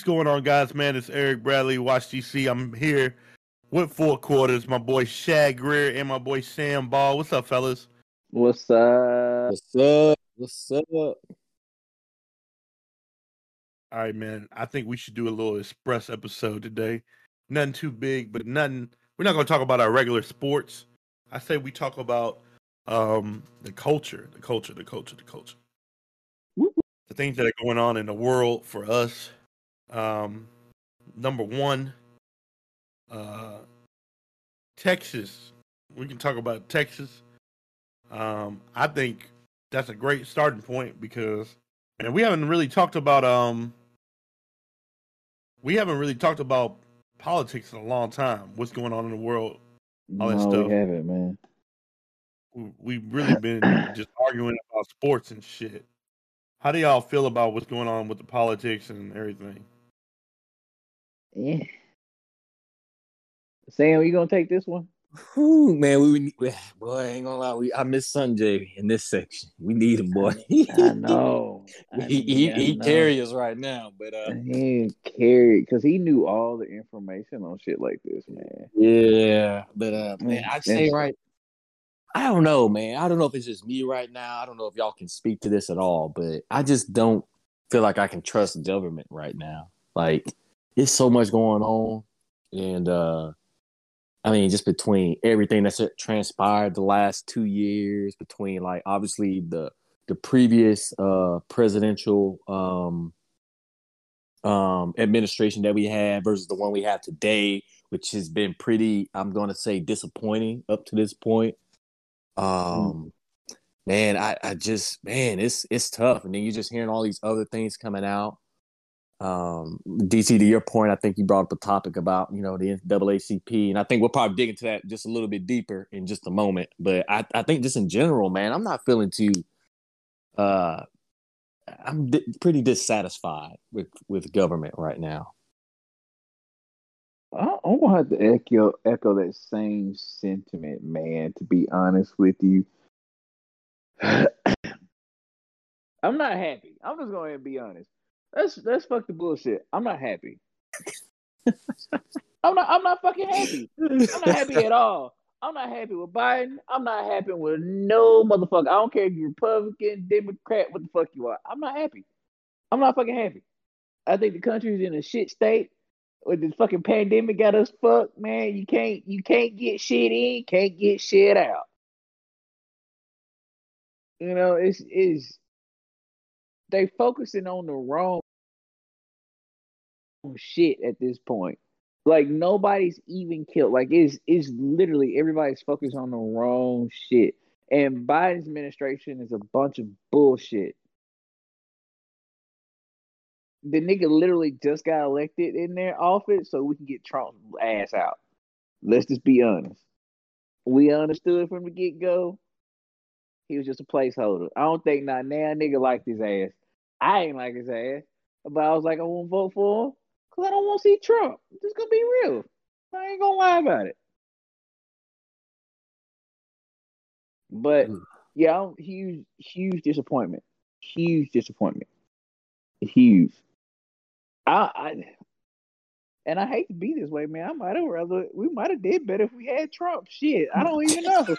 What's going on, guys? Man, it's Eric Bradley, Watch DC. I'm here with four quarters. My boy Shag Greer and my boy Sam Ball. What's up, fellas? What's up? What's up? What's up? All right, man. I think we should do a little express episode today. Nothing too big, but nothing. We're not going to talk about our regular sports. I say we talk about um the culture, the culture, the culture, the culture. Whoop, The things that are going on in the world for us. Um, number one, uh, Texas. We can talk about Texas. Um, I think that's a great starting point because, and we haven't really talked about um, we haven't really talked about politics in a long time. What's going on in the world? All that no, stuff. we haven't, man. We- We've really been just arguing about sports and shit. How do y'all feel about what's going on with the politics and everything? Yeah. Sam, you gonna take this one? Whew, man, we, we boy, I ain't gonna lie, we I miss Sanjay in this section. We need him, boy. I know. I- he he, I he know. carry us right now, but uh, He carried because he knew all the information on shit like this, man. yeah, but uh, man, Mm, I'd say right. I don't know, man. I don't know if it's just me right now. I don't know if y'all can speak to this at all, but I just don't feel like I can trust the government right now. Like, it's so much going on, and uh I mean, just between everything that's transpired the last two years, between like obviously the the previous uh presidential um um administration that we had versus the one we have today, which has been pretty, I'm gonna say disappointing up to this point. Um man, I, I just man, it's it's tough. And then you're just hearing all these other things coming out. Um, DC, to your point, I think you brought up a topic about you know the NAACP, and I think we'll probably dig into that just a little bit deeper in just a moment. But I, I think just in general, man, I'm not feeling too. Uh, I'm di- pretty dissatisfied with with government right now. I, gonna have to echo echo that same sentiment, man. To be honest with you, I'm not happy. I'm just going to be honest. Let's let's fuck the bullshit. I'm not happy. I'm not. I'm not fucking happy. I'm not happy at all. I'm not happy with Biden. I'm not happy with no motherfucker. I don't care if you're Republican, Democrat, what the fuck you are. I'm not happy. I'm not fucking happy. I think the country's in a shit state. With this fucking pandemic got us fucked, man. You can't you can't get shit in, can't get shit out. You know, it's it's they focusing on the wrong shit at this point. Like nobody's even killed. Like it's it's literally everybody's focused on the wrong shit. And Biden's administration is a bunch of bullshit. The nigga literally just got elected in their office so we can get Trump's ass out. Let's just be honest. We understood from the get go. He was just a placeholder. I don't think not now nigga liked his ass. I ain't like his ass. But I was like, I won't vote for him because I don't want to see Trump. Just gonna be real. I ain't gonna lie about it. But Mm. yeah, huge, huge disappointment. Huge disappointment. Huge. I, I and I hate to be this way, man. I might have rather we might have did better if we had Trump. Shit, I don't even know.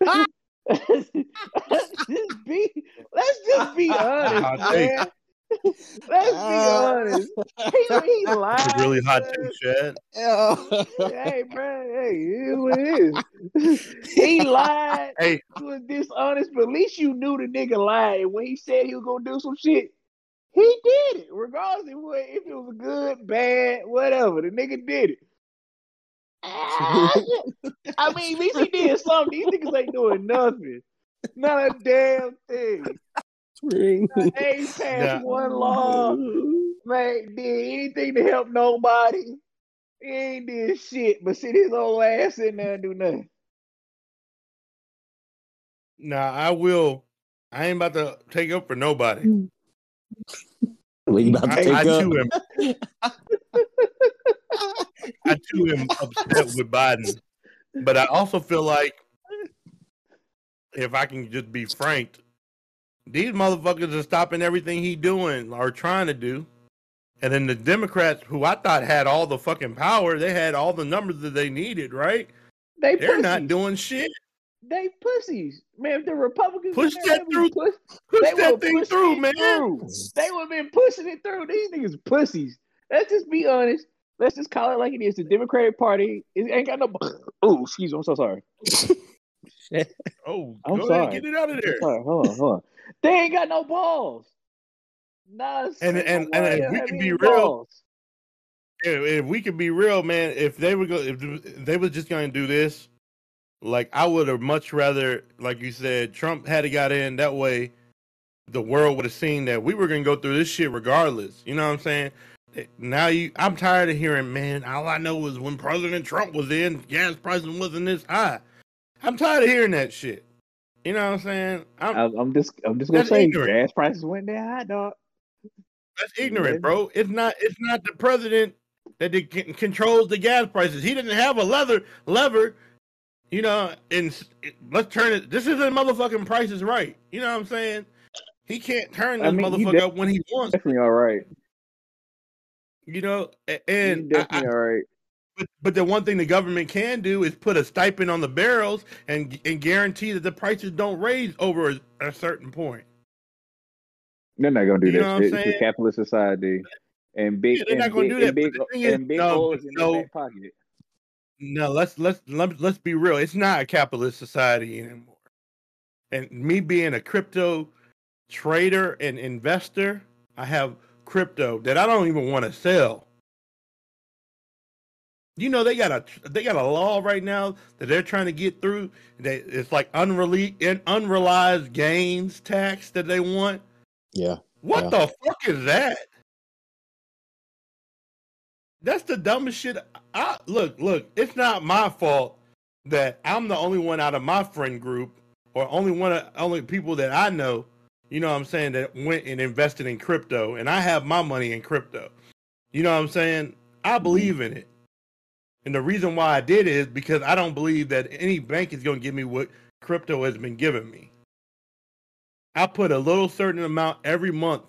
let's just be let's just be honest, man. Let's be uh, honest. He, he lied. Really hot take, Chad. Hey, man. Hey, it is what it is. he lied. Hey. He was dishonest, but at least you knew the nigga lied. When he said he was gonna do some shit, he did it. Regardless of what, if it was good, bad, whatever. The nigga did it. I mean, at least he did something. These niggas ain't doing nothing. Not a damn thing. Ain't passed Yeah. one law. Man, did anything to help nobody. He ain't did shit, but sit his old ass in there and do nothing. Now I will. I ain't about to take up for nobody. Hmm. What you about to I, take I up? too am. I too am upset with Biden, but I also feel like if I can just be frank, these motherfuckers are stopping everything he doing or trying to do. And then the Democrats, who I thought had all the fucking power, they had all the numbers that they needed, right? They They're pussies. not doing shit. They pussies, man. If the Republicans Push there, that they through. would Push, Push they that thing through, man. through. They would have been pushing it through. These niggas pussies. Let's just be honest. Let's just call it like it is. The Democratic Party it ain't got no. Oh, excuse me. I'm so sorry. Oh, I'm go sorry. ahead, get it out of there. Hold on, hold on. They ain't got no balls. Not a And- and- and if we can be real, if, if we could be real, man, if they were go, if they were just going to do this, like I would have much rather, like you said, Trump had to got in that way. The world would have seen that we were going to go through this shit regardless. You know what I'm saying? Now you, I'm tired of hearing, man. All I know is when President Trump was in, gas prices wasn't this high. I'm tired of hearing that shit. You know what I'm saying? I'm, I'm, just, I'm just gonna say, ignorant. gas prices went down, hot dog. That's ignorant, bro. It's not. It's not the president that controls the gas prices. He didn't have a leather lever, you know. And let's turn it. This isn't motherfucking prices right. You know what I'm saying? He can't turn I this mean, motherfucker up when he wants. Definitely all right. You know. And I, definitely I, all right. But, but the one thing the government can do is put a stipend on the barrels and and guarantee that the prices don't raise over a, a certain point. They're not gonna do You that. It's a capitalist society, and big. Yeah, they're and not gonna big, do that, And big, the thing is, big no, in no. their pocket. No, let's let's let's let's be real. It's not a capitalist society anymore. And me being a crypto trader and investor, I have crypto that I don't even want to sell. You know they got a they got a law right now that they're trying to get through. That it's like unrele- unrealized gains tax that they want. Yeah. What Yeah. the fuck is that? That's the dumbest shit. I look, look. It's not my fault that I'm the only one out of my friend group, or only one of only people that I know. You know what I'm saying that went and invested in crypto, and I have my money in crypto. You know what I'm saying? I mm-hmm. believe in it, and the reason why I did is because I don't believe that any bank is going to give me what crypto has been giving me. I put a little certain amount every month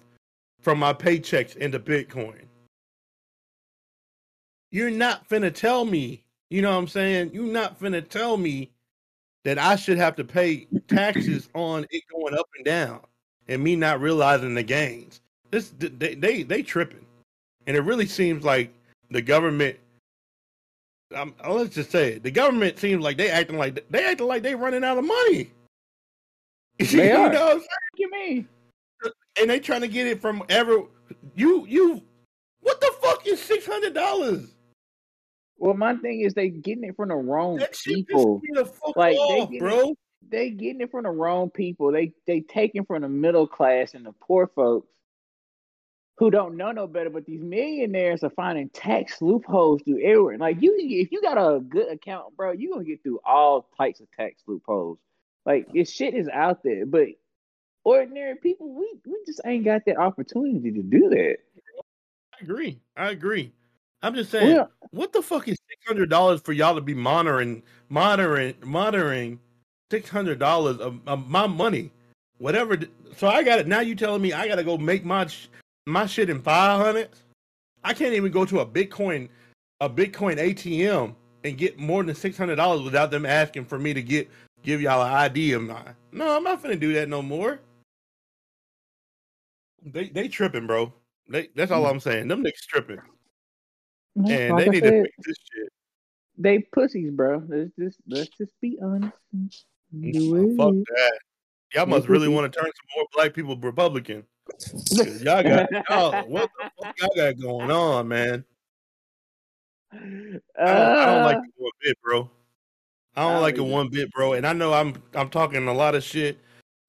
from my paychecks into Bitcoin. You're not finna tell me, you know what I'm saying? You're not finna tell me that I should have to pay taxes on it going up and down and me not realizing the gains. This they they, they tripping. And it really seems like the government um, let's just say it. The government seems like they acting like they acting like they running out of money. They you are. know what I'm saying? What you mean? and they trying to get it from ever you you what the fuck is six hundred dollars? Well, my thing is they getting it from the wrong That shit people. the fuck Like, they off, get bro. They getting it from the wrong people. They they taking from the middle class and the poor folks who don't know no better. But these millionaires are finding tax loopholes through everywhere. Like you, if you got a good account, bro, you gonna get through all types of tax loopholes. Like this shit is out there, but ordinary people, we we just ain't got that opportunity to do that. I agree. I agree. I'm just saying, Well, what the fuck is six hundred dollars for y'all to be monitoring, monitoring, monitoring six hundred dollars of, of my money, whatever. So I got it now. You telling me I got to go make my my shit in five hundred? I can't even go to a Bitcoin a Bitcoin ATM and get more than six hundred dollars without them asking for me to get give y'all an ID of mine. No, I'm not finna do that no more. They they tripping, bro. They, that's all mm. I'm saying. Them niggas tripping, and like they I need said, to fix this shit. they pussies, bro. Let's just let's just be honest. Mm, do Oh, fuck that. Y'all must really want to turn some more black people Republican. Y'all got y'all, what the fuck y'all got going on, man? I don't, I don't like Uh, it one bit, bro. I don't like it either. one bit, bro. And I know I'm I'm talking a lot of shit.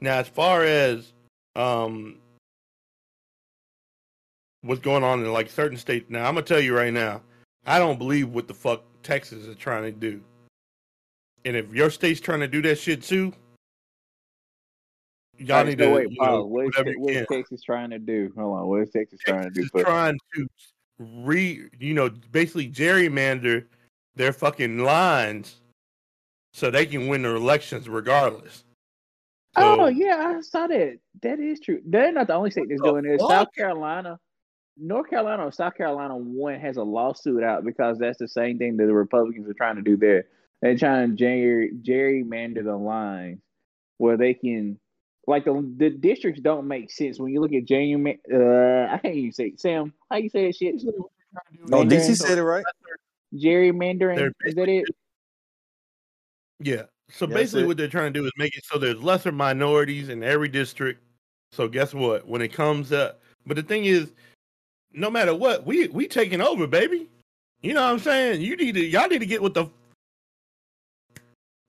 Now, as far as um what's going on in like certain states, now I'm gonna tell you right now, I don't believe what the fuck Texas is trying to do. And if your state's trying to do that shit too, y'all need so to wait, you know, What is, whatever what is can. Texas trying to do? Hold on. What is Texas trying to Texas do? trying to re, you know, basically gerrymander their fucking lines so they can win their elections regardless. oh yeah, I saw that. That is true. They're not the only state that's doing this. South Carolina, North Carolina, or South Carolina one has a lawsuit out because that's the same thing that the Republicans are trying to do there. They're trying to gerry, gerrymander the lines where they can, like the the districts don't make sense when you look at gerryman. Uh, I can't even say Sam. How you say that shit? Oh, Mandering. DC said it right. Gerrymandering. They're Is that it? Yeah. So That's basically, what they're trying to do is make it so there's lesser minorities in every district. So guess what? When it comes up, but the thing is, no matter what, we we taking over, baby. You know what I'm saying? You need to, y'all need to get what the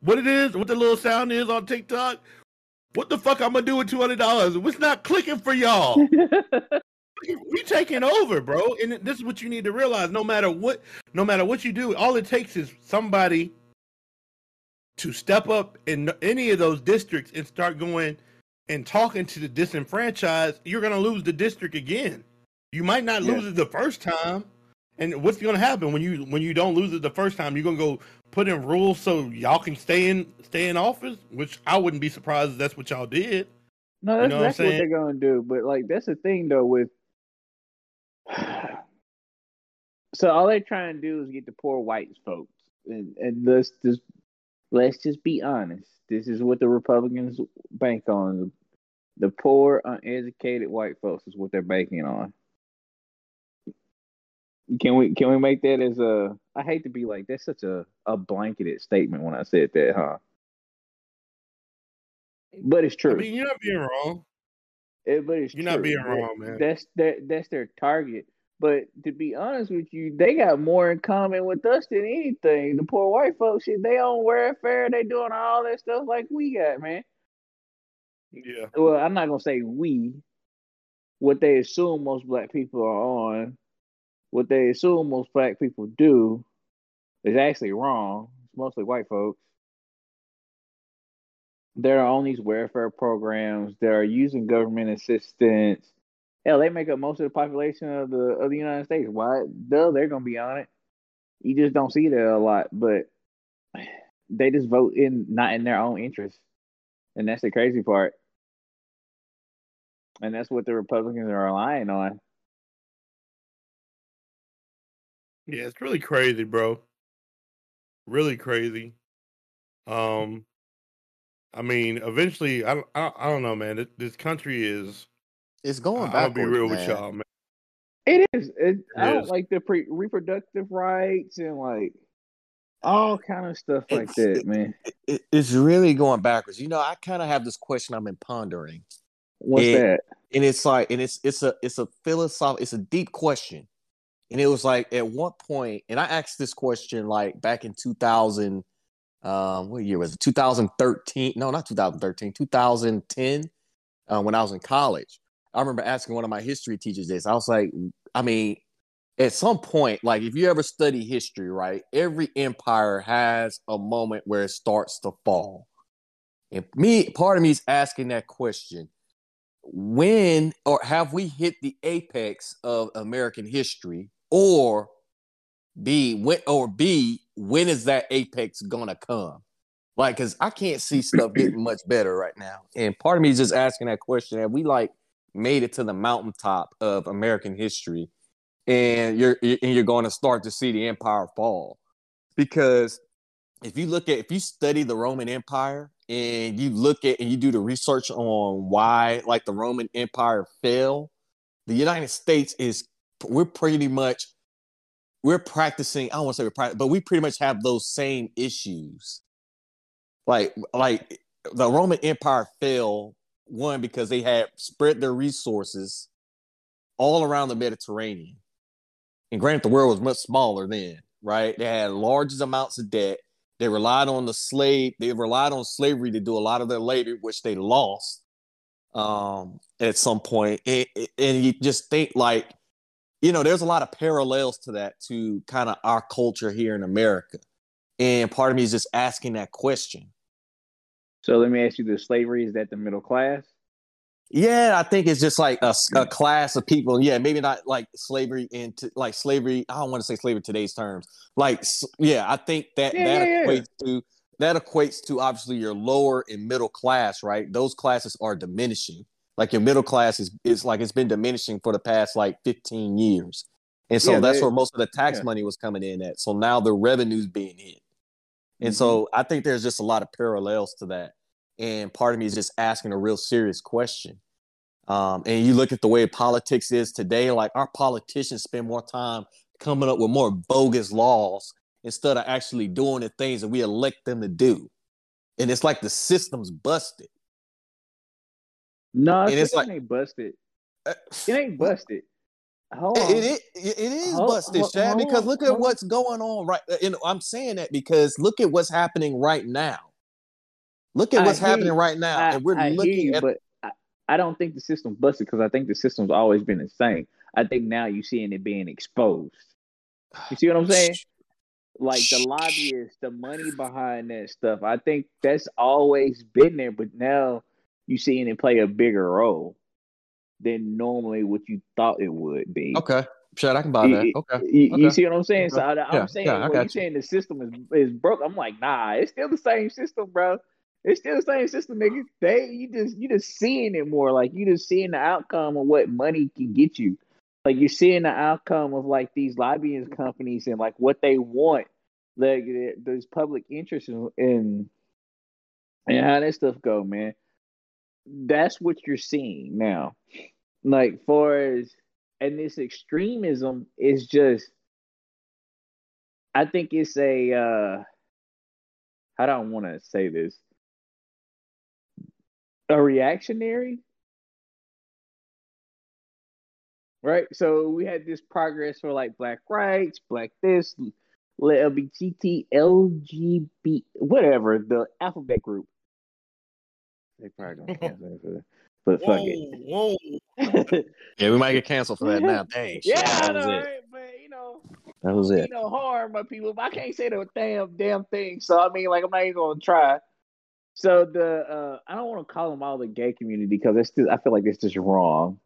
what it is, what the little sound is on TikTok. What the fuck I'm gonna do with two hundred dollars? What's not clicking for y'all? we taking over, bro. And this is what you need to realize. No matter what, no matter what you do, all it takes is somebody to step up in any of those districts and start going and talking to the disenfranchised. You're gonna lose the district again. You might not lose it the first time. And what's gonna happen when you when you don't lose it the first time? You're gonna go put in rules so y'all can stay in stay in office, which I wouldn't be surprised if that's what y'all did. No, that's know what exactly what, they're gonna do. But like that's the thing though with so all they're trying to do is get the poor white folks. And and let's just let's just be honest. This is what the Republicans bank on. The poor, uneducated white folks is what they're banking on. Can we can we make that as a I hate to be like that's such a, a blanketed statement when I said that, huh? But it's true. I mean, you're not being wrong. It, but it's You're not being wrong, man. That's that that's their target. But to be honest with you, they got more in common with us than anything. The poor white folks, shit, they on welfare, they doing all that stuff like we got, man. Yeah. Well, I'm not gonna say we. What they assume most black people are on, what they assume most black people do, is actually wrong. It's mostly white folks. There are on these welfare programs. that are using government assistance. Hell, they make up most of the population of the of the United States. Why? Duh, they're gonna be on it. You just don't see that a lot, but they just vote in not in their own interest, and that's the crazy part. And that's what the Republicans are relying on. Yeah, it's really crazy, bro. Really crazy. Um, I mean, eventually, I don't, I, I don't know, man. This, this country is. It's I, going I'm gonna backwards. be real with man. y'all, man. It is. It, I don't is. like the pre- reproductive rights and like all kind of stuff like It's- that, man. It, it's really going backwards. You know, I kind of have this question I've been pondering, What's it- that? and it's like, and it's it's a it's a philosoph, it's a deep question, and it was like at one point, and I asked this question like back in two thousand, um, what year was it? Two thousand thirteen? No, not two thousand thirteen. Two thousand ten, uh, when I was in college. I remember asking one of my history teachers this. I was like, I mean, at some point, like if you ever study history, right, every empire has a moment where it starts to fall. And me, part of me is asking that question when or have we hit the apex of American history? Or B, when or B, when is that apex gonna come? Like, cause I can't see stuff getting much better right now. And part of me is just asking that question. Have we like made it to the mountaintop of American history? And you're and you're going to start to see the empire fall. Because if you look at if you study the Roman Empire and you look at and you do the research on why like the Roman Empire fell, the United States is we're pretty much we're practicing, I don't want to say we're practicing, but we pretty much have those same issues. Like like the Roman Empire fell one because they had spread their resources all around the Mediterranean. And granted, the world was much smaller then, right? They had large amounts of debt. They relied on the slave. They relied on slavery to do a lot of their labor, which they lost um, at some point. And, and you just think like, you know, there's a lot of parallels to that to kind of our culture here in America. And part of me is just asking that question. So let me ask you: the slavery is that the middle class? Yeah, I think it's just like a, a mm. class of people. Yeah, maybe not like slavery into like slavery. I don't want to say slavery today's terms. Like, yeah, I think that Yeah, that yeah, yeah. equates to that equates to obviously your lower and middle class, right? Those classes are diminishing. Like your middle class is is like it's been diminishing for the past like fifteen years, and so Yeah, that's they- where most of the tax yeah. money was coming in at. So now the revenue's being hit, and Mm-hmm. so I think there's just a lot of parallels to that. And part of me is just asking a real serious question. Um, and you look at the way politics is today, like our politicians spend more time coming up with more bogus laws instead of actually doing the things that we elect them to do. And it's like the system's busted. No, And it it's like- ain't busted. Uh, It ain't busted. Hold on. It, it, it, it is Hold- busted, hold- Shad, hold because look at what's going on right. uh, And I'm saying that because look at what's happening right now. Look at what's happening you. right now, I, and we're I looking you, at. but I, I don't think the system's busted because I think the system's always been the same. I think now you're seeing it being exposed. You see what I'm saying? Like the lobbyists, the money behind that stuff. I think that's always been there, but now you seeing it play a bigger role than normally what you thought it would be. Okay, Shad, I can buy that. you- Okay, You, see what I'm saying? So Okay. I, Yeah, am saying yeah, I when got you saying the system is is broke, I'm like, nah, it's still the same system, bro. It's still the same system, nigga. They you just you just seeing it more, like you just seeing the outcome of what money can get you. Like you're seeing the outcome of like these lobbying companies and like what they want, like the- there's public interest in, in and how that stuff go, man. That's what you're seeing now. Like far as and this extremism is just I think it's a uh I want to say this? A reactionary? Right? So we had this progress for like black rights, black this, LGBT, LGBT, whatever, the alphabet group. They probably gonna cancel it for that. But fuck Whoa, whoa. it. Yeah, we might get canceled for that now. Dang, shit, yeah, I that was know, it. right? But you know, That was it. No harm my people. But I can't say the damn damn thing. So I mean, like, I'm not even gonna try. So the uh, I don't want to call them all the gay community because it's still I feel like it's just wrong.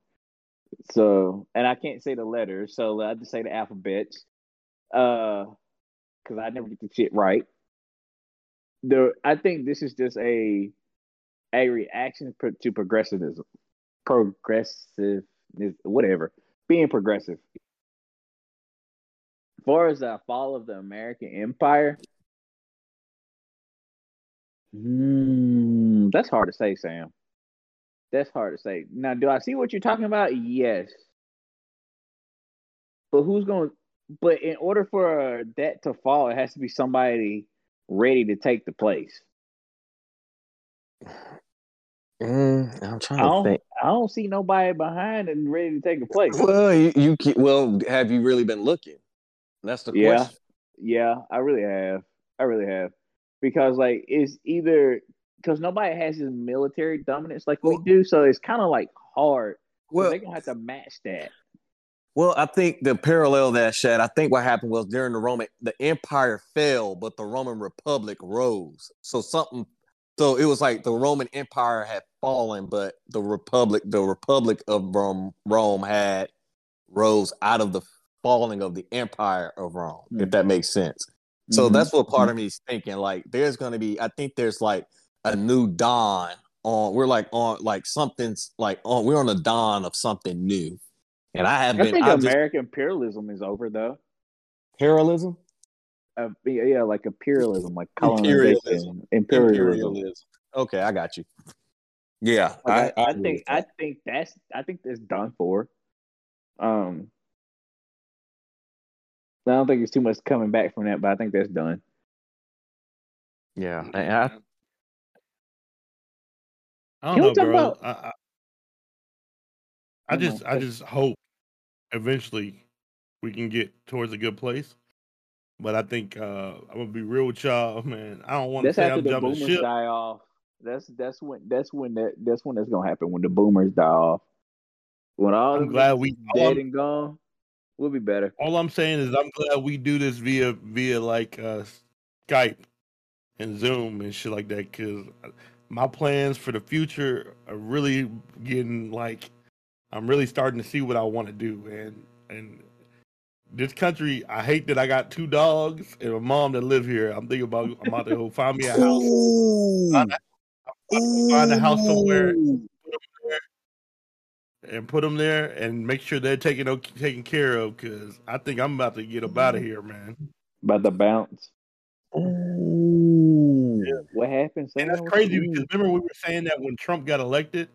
So and I can't say the letters, so I just say the alphabets. Uh, because I never get the shit right. The I think this is just a a reaction to progressivism, progressive, whatever, being progressive. As far as the fall of the American Empire, hmm, that's hard to say, Sam. That's hard to say. Now, do I see what you're talking about? Yes. But who's going? to But in order for that to fall, it has to be somebody ready to take the place. Mm, I'm trying I to don't, think. I don't see nobody behind and ready to take a place. Well, you, you well, have you really been looking? That's the Yeah. question. Yeah, I really have. I really have. Because like it's either because nobody has this military dominance like we do, so it's kind of like hard. Well, Well, they're gonna have to match that. well, I think the parallel that Shad. I think what happened was during the Roman, the empire fell, but the Roman Republic rose. So something. So it was like the Roman Empire had fallen, but the Republic, the Republic of Rome, Rome had rose out of the falling of the Empire of Rome. If Hmm. that makes sense. So Mhm. that's what part of me is thinking. Like, there's going to be, I think there's like a new dawn on. We're like on like something's like on. We're on the dawn of something new, and I have I been. think I just American imperialism is over though. parallelism, Uh, yeah, yeah, like imperialism, like Imperialism. colonization, imperialism. imperialism. Okay, I got you. Yeah, Like, I, I, agree think I think that's I think that's done for. Um, I don't think there's too much coming back from that, but I think that's done. yeah, and I, I don't Can know, bro. about- I, I, I just, I just hope eventually we can get towards a good place. But I think uh, I'm gonna be real with y'all, man. I don't want to say I'm jumping ship. die off. That's that's when that's when that that's when that's gonna happen when the boomers die off. When all I'm glad we- dead and gone, we'll be better. All I'm saying is I'm glad we do this via via like uh, Skype and Zoom and shit like that because my plans for the future are really getting like I'm really starting to see what I want to do, and and this country. I hate that I got two dogs and a mom that live here. I'm thinking about I'm about to go find me a house, find a, find a house somewhere, and put them there, and make sure they're taken taken care of. Because I think I'm about to get up out of here, man. About the bounce. Ooh. What happened? And that's crazy Ooh. because remember we were saying that when Trump got elected.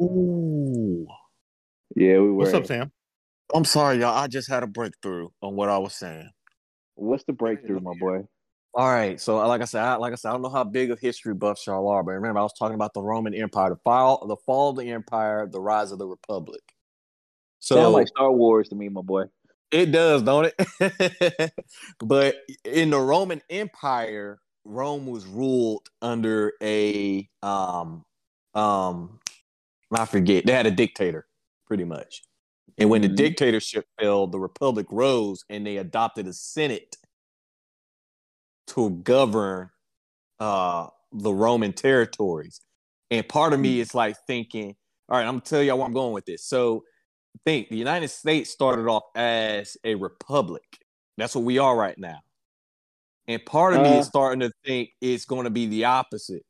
Ooh. Yeah, we were. What's up, Sam? I'm sorry, y'all. I just had a breakthrough on what I was saying. What's the breakthrough, my boy? All right, so like I said, I, like I said, I don't know how big of history buffs y'all are, but remember I was talking about the Roman Empire, the fall, the fall of the empire, the rise of the republic. So Sound like Star Wars to me, my boy. It does, don't it? but in the Roman Empire, Rome was ruled under a um um I forget. They had a dictator, pretty much. And when the dictatorship fell, the republic rose and they adopted a senate to govern uh the Roman territories. And part of me is like thinking, all right, I'm gonna tell y'all where I'm going with this. So think the United States started off as a republic. That's what we are right now. And part of me Uh. is starting to think it's going to be the opposite,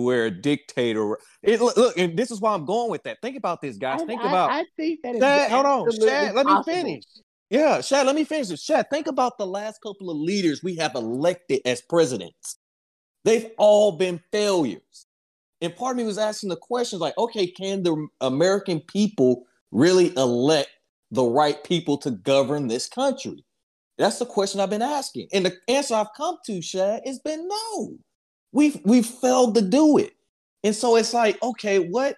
where a dictator. It, look, and this is why I'm going with that. Think about this, guys. think about. I think that Shad, hold on, Shad, let me possible. finish. Yeah, Shad, let me finish this. Shad, think about the last couple of leaders we have elected as presidents. They've all been failures. And part of me was asking the questions like, okay, can the American people really elect the right people to govern this country? That's the question I've been asking. And the answer I've come to, Shad, has been no. We've we've failed to do it. And so it's like, okay, what?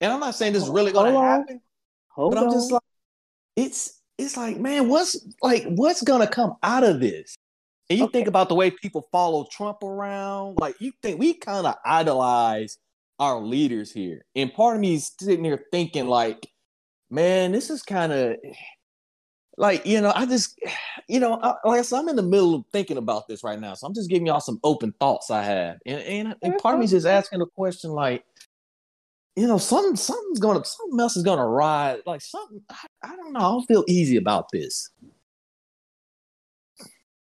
And I'm not saying this is really gonna Hold happen. Hold But I'm on. just like, it's it's like, man, what's like what's gonna come out of this? And you Okay. think about the way people follow Trump around, like you think we kind of idolize our leaders here. And part of me is sitting here thinking, like, man, this is kind of like, you know, I just, you know, I, like I said, I'm in the middle of thinking about this right now. So I'm just giving y'all some open thoughts I have. And and, and part of me is just mm-hmm. asking a question like, you know, something something's gonna something else is gonna rise. Like something, I, I don't know. I don't feel easy about this.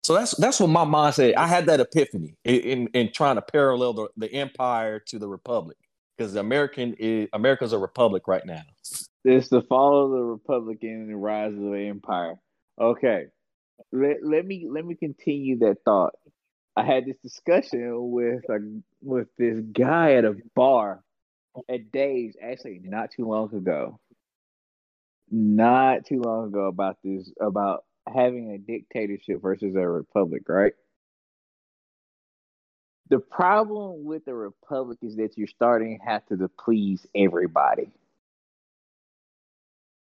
So that's that's what my mind said. I had that epiphany in in, in trying to parallel the, the empire to the republic because the American is America's a republic right now. It's the fall of the Republican and the rise of the empire. Okay. Let, let me let me continue that thought. I had this discussion with a, with this guy at a bar at Dave's actually not too long ago. Not too long ago about this about having a dictatorship versus a republic, right? The problem with the republic is that you're starting have to please everybody.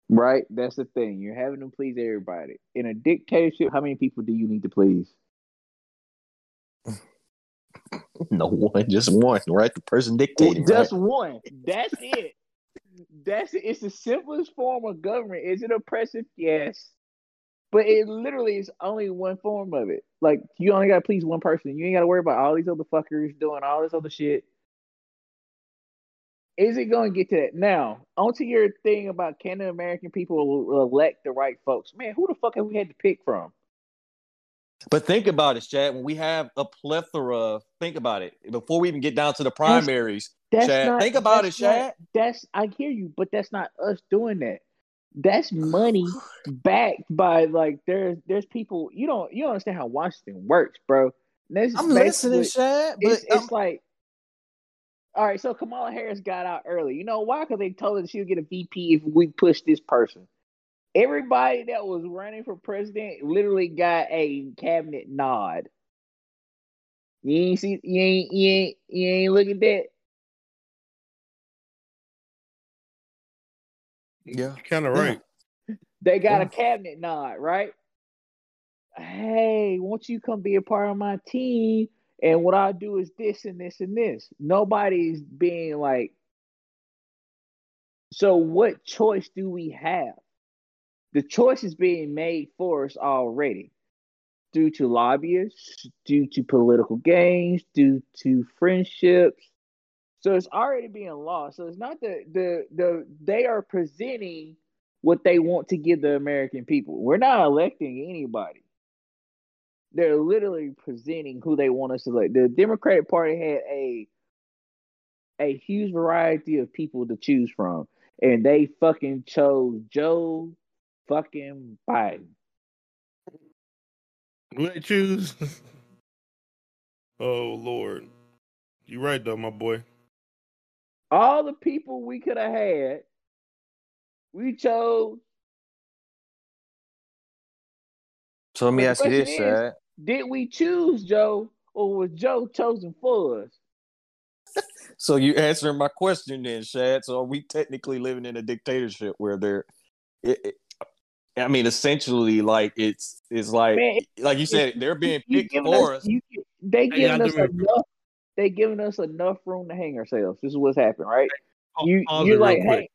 Right? That's the thing. You're having to please everybody. In a dictatorship, how many people do you need to please? No one, just one, right? The person dictating. Just right? one. That's it. That's it. It's the simplest form of government. Is it oppressive? Yes. But it literally is only one form of it. Like you only gotta please one person. You ain't gotta worry about all these other fuckers doing all this other shit. Is it going to get to that? Now, onto your thing about can the American people elect the right folks? Man, who the fuck have we had to pick from? But think about it, Chad. When we have a plethora, of, think about it. Before we even get down to the primaries, That's Chad, not, think about it, that's not- Chad. That's I hear you, but that's not us doing that. That's money backed by like there's there's people you don't you don't understand how Washington works, bro. That's I'm listening, Chad. But It's, it's like, all right. So Kamala Harris got out early. You know why? Because they told her she would get a VP if we push this person. Everybody that was running for president literally got a cabinet nod. You ain't see, you ain't, you ain't, you ain't look at that. yeah, kind of right. They got Yeah. a cabinet nod, right? Hey, won't you come be a part of my team? And what I do is this and this and this. Nobody's being like, so what choice do we have? The choice is being made for us already due to lobbyists, due to political gains, due to friendships. So it's already being lost. So it's not the the the they are presenting what they want to give the American people. We're not electing anybody. They're literally presenting who they want us to elect. The Democratic Party had a a huge variety of people to choose from, and they fucking chose Joe fucking Biden. Who they choose? oh Lord, you right though, my boy. All the people we could have had, we chose. So let me ask you this, question is- Shad. Did we choose Joe, or was Joe chosen for us? So you answering my question then, Shad. So are we technically living in a dictatorship where they're it, it- I mean, essentially, like it's it's like Man, like you said, they're being picked for us, us. you, they giving us do- enough. They giving us enough room to hang ourselves. This is what's happened, right? Pa- You pause you're like, quick.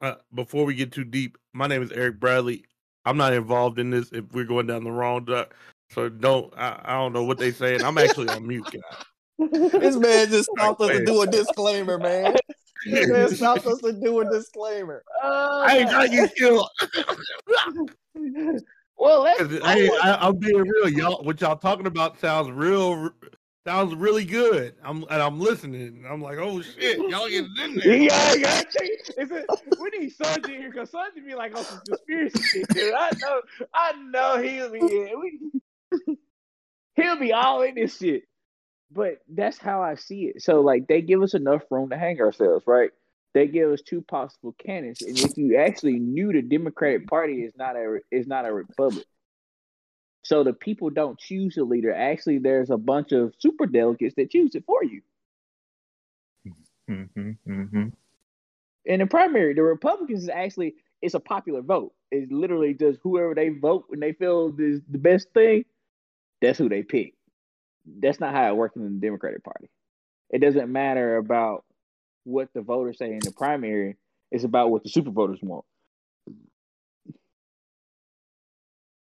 hey, Uh, before we get too deep, my name is Eric Bradley. I'm not involved in this. If we're going down the wrong, duck, so don't. I, I don't know what they saying. I'm actually on mute, guys. This man just stopped us to do a disclaimer, man. This man stopped us to do a disclaimer. uh, I ain't trying to get killed. well, let's. 'Cause, I, I'm being real, y'all. What y'all talking about sounds real, sounds really good. I'm and I'm listening. I'm like, oh shit, y'all get in there. Yeah, yeah. Is it, we need Sanjay here because Sanjay be like on some conspiracy shit, dude. I know, I know he'll be. in- We, he'll be all in this shit. But that's how I see it. So, like, they give us enough room to hang ourselves, right? They give us two possible candidates, and if you actually knew the Democratic Party is not a is not a republic, so the people don't choose a leader. Actually, there's a bunch of super delegates that choose it for you. Mm-hmm, mm-hmm. in the primary, the Republicans is actually it's a popular vote. It's literally just whoever they vote when they feel is the best thing, that's who they pick. That's not how it works in the Democratic Party. It doesn't matter about what the voters say in the primary. It's about what the super voters want.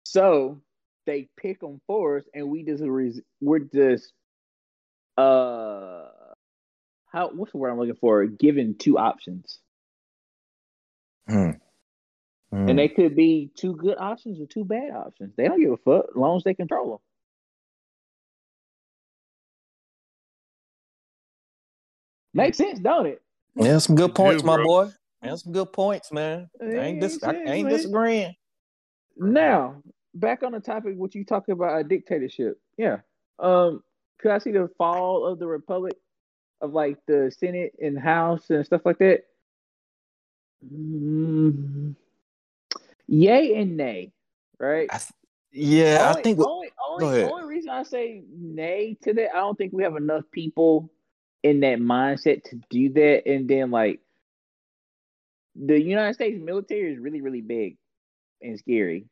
So they pick them for us, and we just res- we're just uh how what's the word I'm looking for? Given two options. Hmm. And they could be two good options or two bad options. They don't give a fuck as long as they control them. Makes sense, don't it? yeah, some good points, do, my boy. Yeah, some good points, man. I ain't, Makes dis- I ain't man. disagreeing. Now, back on the topic, what you talking about a dictatorship? Yeah. Um, could I see the fall of the republic, of like the Senate and House and stuff like that? Mm, yay and nay, right? I th- Yeah, only, I think. only, only, only reason I say nay to that, I don't think we have enough people in that mindset to do that. And then, like, the United States military is really, really big and scary.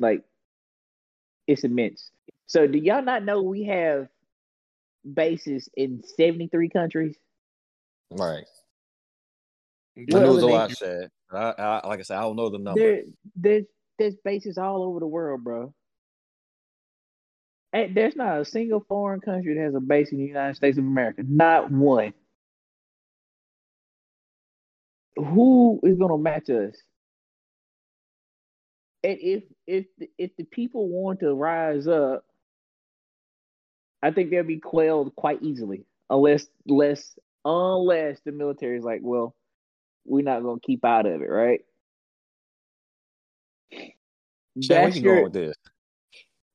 Like, it's immense. So, do y'all not know we have bases in 73 countries? Right. I What knew it was a lot, nations? I, I, like I said, I don't know the number. There, there's, there's bases all over the world, bro. And there's not a single foreign country that has a base in the United States of America. Not one. Who is gonna match us? And if if the- if the people want to rise up, I think they'll be quelled quite easily, unless less unless the military is like, well, we're not gonna keep out of it, right? Where That's you your going with this?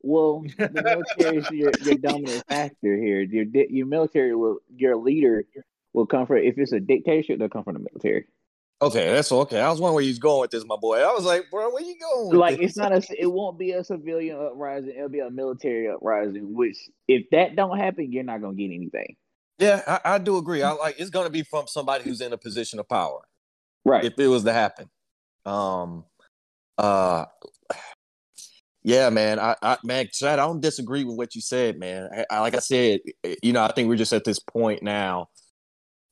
well, the military is your, your dominant factor here. Your your military will your leader will come from if it's a dictatorship, they'll come from the military. Okay, that's okay. I was wondering where you was going with this, my boy. I was like, bro, where you going with Like this? it's not a it won't be a civilian uprising, it'll be a military uprising, which if that don't happen, you're not gonna get anything. Yeah, I, I do agree. I like it's gonna be from somebody who's in a position of power. Right. if it was to happen. Um, uh, yeah, man. I, I, man, Chad, I don't disagree with what you said, man. I, I, like I said, you know, I think we're just at this point now,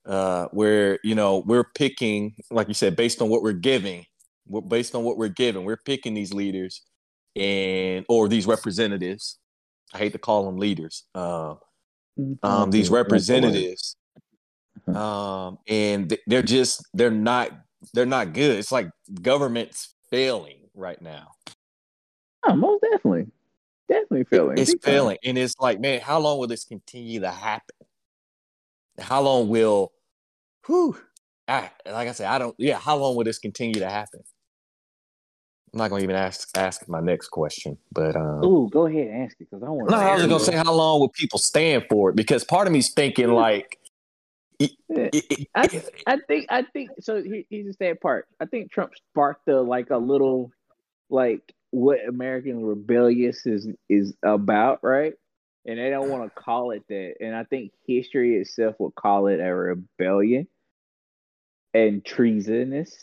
uh, where you know we're picking, like you said, based on what we're giving, we're based on what we're giving, we're picking these leaders and or these representatives. I hate to call them leaders. Uh, um, these representatives, Mhm. um, and they're just they're not they're not good. It's like government's failing right now. Oh, most definitely, definitely failing. It's failing, and it's like, man, how long will this continue to happen? How long will, whew, I, like I said, I don't. Yeah, how long will this continue to happen? I'm not gonna even ask ask my next question, but um, Ooh, go ahead and ask it because I want. no, I was just gonna say, how long will people stand for it? Because part of me's thinking like, it, it, it- I, I think I think so. Here's the sad part. I think Trump sparked a like a little like what American rebellious is is about, right? And they don't want to call it that. And I think history itself would call it a rebellion and treasonous.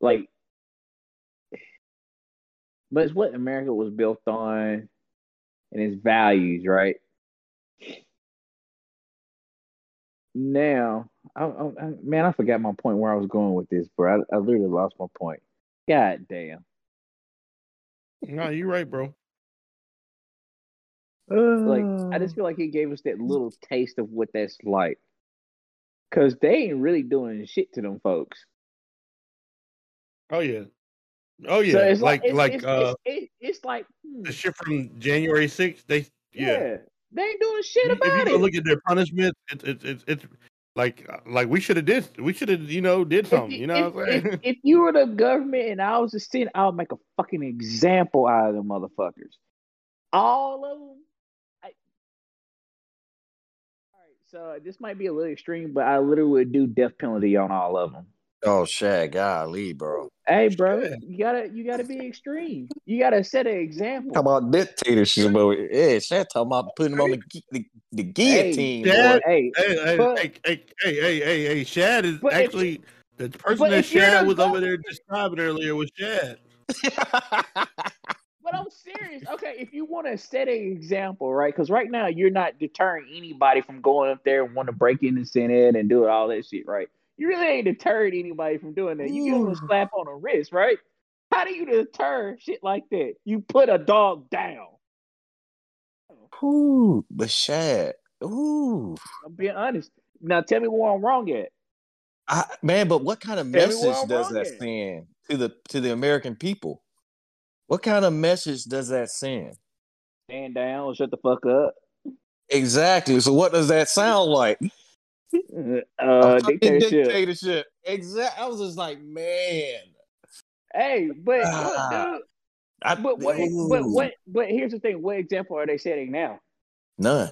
Like, but it's what America was built on and its values, right? Now, I, I, man, I forgot my point where I was going with this, bro. I, I literally lost my point. God damn. No, you're right, bro. Like, I just feel like he gave us that little taste of what that's like. Cause they ain't really doing shit to them folks. Oh yeah. Oh yeah. So it's like it's, like it's, uh it's, it- it's like hmm, the shit from January 6th. They yeah. yeah. they ain't doing shit about if you go it. look at their punishment, it's it's it's, it's like like we should have did we should have you know did something. you- You know if, what I'm saying? if, if you were the government and I was the Senate, I would make a fucking example out of them motherfuckers. All of them. So this might be a little extreme, but I literally would do death penalty on all of them. oh, shit, golly, bro. Hey, bro, Shit. you gotta you gotta be extreme. You gotta set an example. How about dictatorship, bro? Yeah, shit, talking about putting him on the the, the guillotine, Dad. Hey, Hey, hey, But- hey, hey, hey, hey, hey, hey, Shad is But if- actually the person that Shad was over there describing earlier was Shad. I'm serious. Okay, if you want to set an example, right? Because right now you're not deterring anybody from going up there and want to break in the Senate and do all that shit, right? You really ain't deterred anybody from doing that. You give them a slap on the wrist, right? How do you deter shit like that? You put a dog down. Ooh, but shit. Ooh. I'm being honest. Now tell me where I'm wrong at. I, man, but what kind of Tell message I'm does that at. send to the to the American people? What kind of message does that send? Stand down shut the fuck up. Exactly. So what does that sound like? Uh, dictatorship. dictatorship. Exactly. I was just like, man. Hey, but Ah, dude. I, But what? But what? But here's the thing. What example are they setting now? None.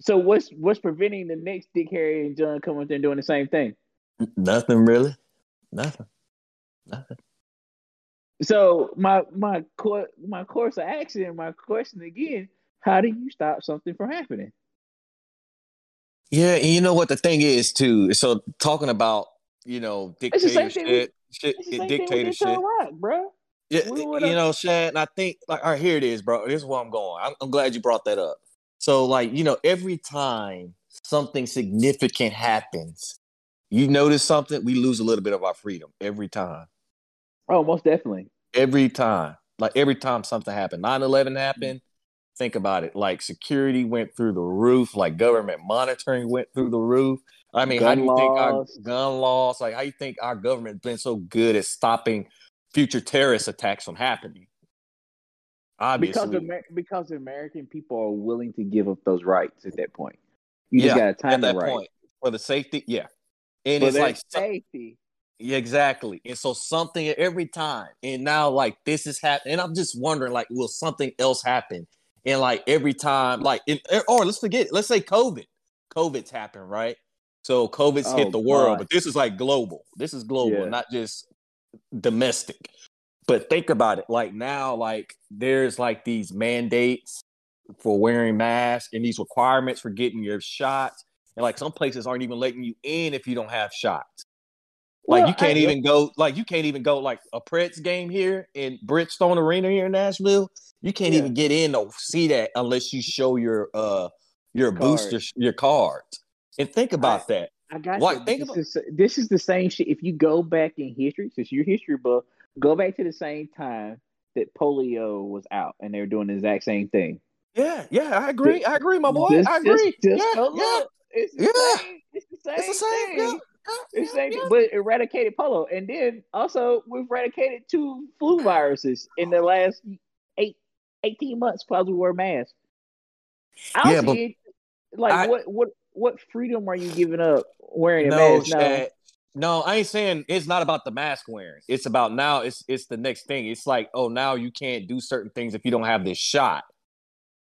So what's what's preventing the next Dick Harry and John coming up there and doing the same thing? Nothing really. Nothing. Nothing. So my my co- my course of action, my question again: How do you stop something from happening? Yeah, and you know what the thing is too. So talking about you know It's the same thing we- dictatorship, shit, It's the same thing we did to dictatorship. Bro. Yeah, We you know, Shad, and I think like, all right, here it is, bro. This is where I'm going. I'm, I'm glad you brought that up. So, like, you know, every time something significant happens, you notice something, we lose a little bit of our freedom every time. Oh, most definitely. Every time, like every time something happened, 9/11 mm-hmm. happened. Think about it. Like security went through the roof. Like government monitoring went through the roof. I mean, how do you think our gun laws? Like, how you think our government's been so good at stopping future terrorist attacks from happening? Obviously, Because Amer- because American people are willing to give up those rights at that point. You just Yeah, got to time at that right. point for the safety. Yeah, and For it's like safety. Yeah, exactly. And so something every time, and now like this is happening, and I'm just wondering like, will something else happen? And like every time, like, in, er, or let's forget, let's say COVID, COVID's happened, right? So COVID's Oh, hit the world, God. but this is like global. This is global, Yeah. not just domestic. But think about it, like now, like there's like these mandates for wearing masks and these requirements for getting your shots. And like some places aren't even letting you in if you don't have shots. Like Well, you can't I- even go like you can't even go like a Preds game here in Bridgestone Arena here in Nashville. You can't Yeah. even get in to see that unless you show your uh your Card. booster your cards. And think about that. I got Why- you. think this, about- is, this is the same shit. If you go back in history, since you're history buff, go back to the same time that polio was out and they were doing the exact same thing. Yeah, yeah, I agree. I agree, my boy. Just- I agree. Just yeah, yeah. It's the Yeah. same. It's the same. It's the same. Thing. Yeah, yeah, It's the yeah, same, yeah. but eradicated polo, and then also we've eradicated two flu viruses in the last eight, 18 months because we wear masks. I don't Yeah, see but it. Like I- what what what freedom are you giving up wearing a mask now? Chad. No, I ain't saying it's not about the mask wearing. It's about now. It's it's the next thing. It's like, oh, now you can't do certain things if you don't have this shot.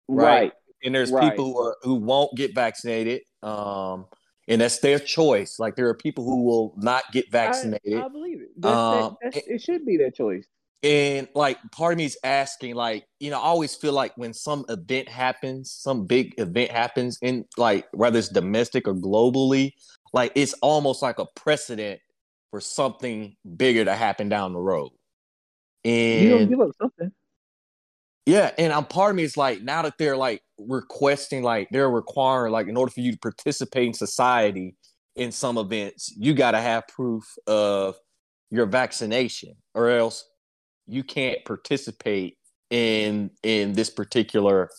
right. Right. And there's Right. people who are who won't get vaccinated. Um, and that's their choice. Like there are people who will not get vaccinated. I believe it. That's, Um, that, that's, it should be their choice. And like part of me is asking, like, you know, I always feel like when some event happens, some big event happens in like whether it's domestic or globally, like it's almost like a precedent for something bigger to happen down the road. And you don't give up something. Yeah, and I'm part of me is like now that they're like requesting, like they're requiring, like in order for you to participate in society in some events, you got to have proof of your vaccination, or else you can't participate in in this particular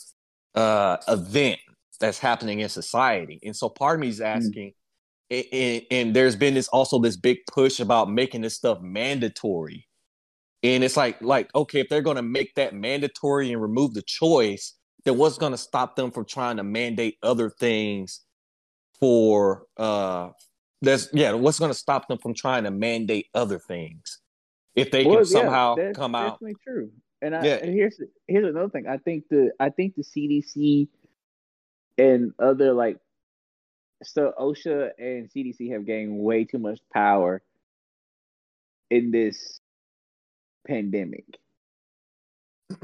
uh event that's happening in society. And so part of me is asking, and, and, and there's been this also this big push about making this stuff mandatory. And it's like, like, okay, if they're gonna make that mandatory and remove the choice, then what's gonna stop them from trying to mandate other things for uh that's yeah, what's gonna stop them from trying to mandate other things? If they Well, can yeah, somehow that's come out. Definitely true. And I, Yeah. and here's here's another thing. I think the I think the CDC and other like so OSHA and CDC have gained way too much power in this pandemic.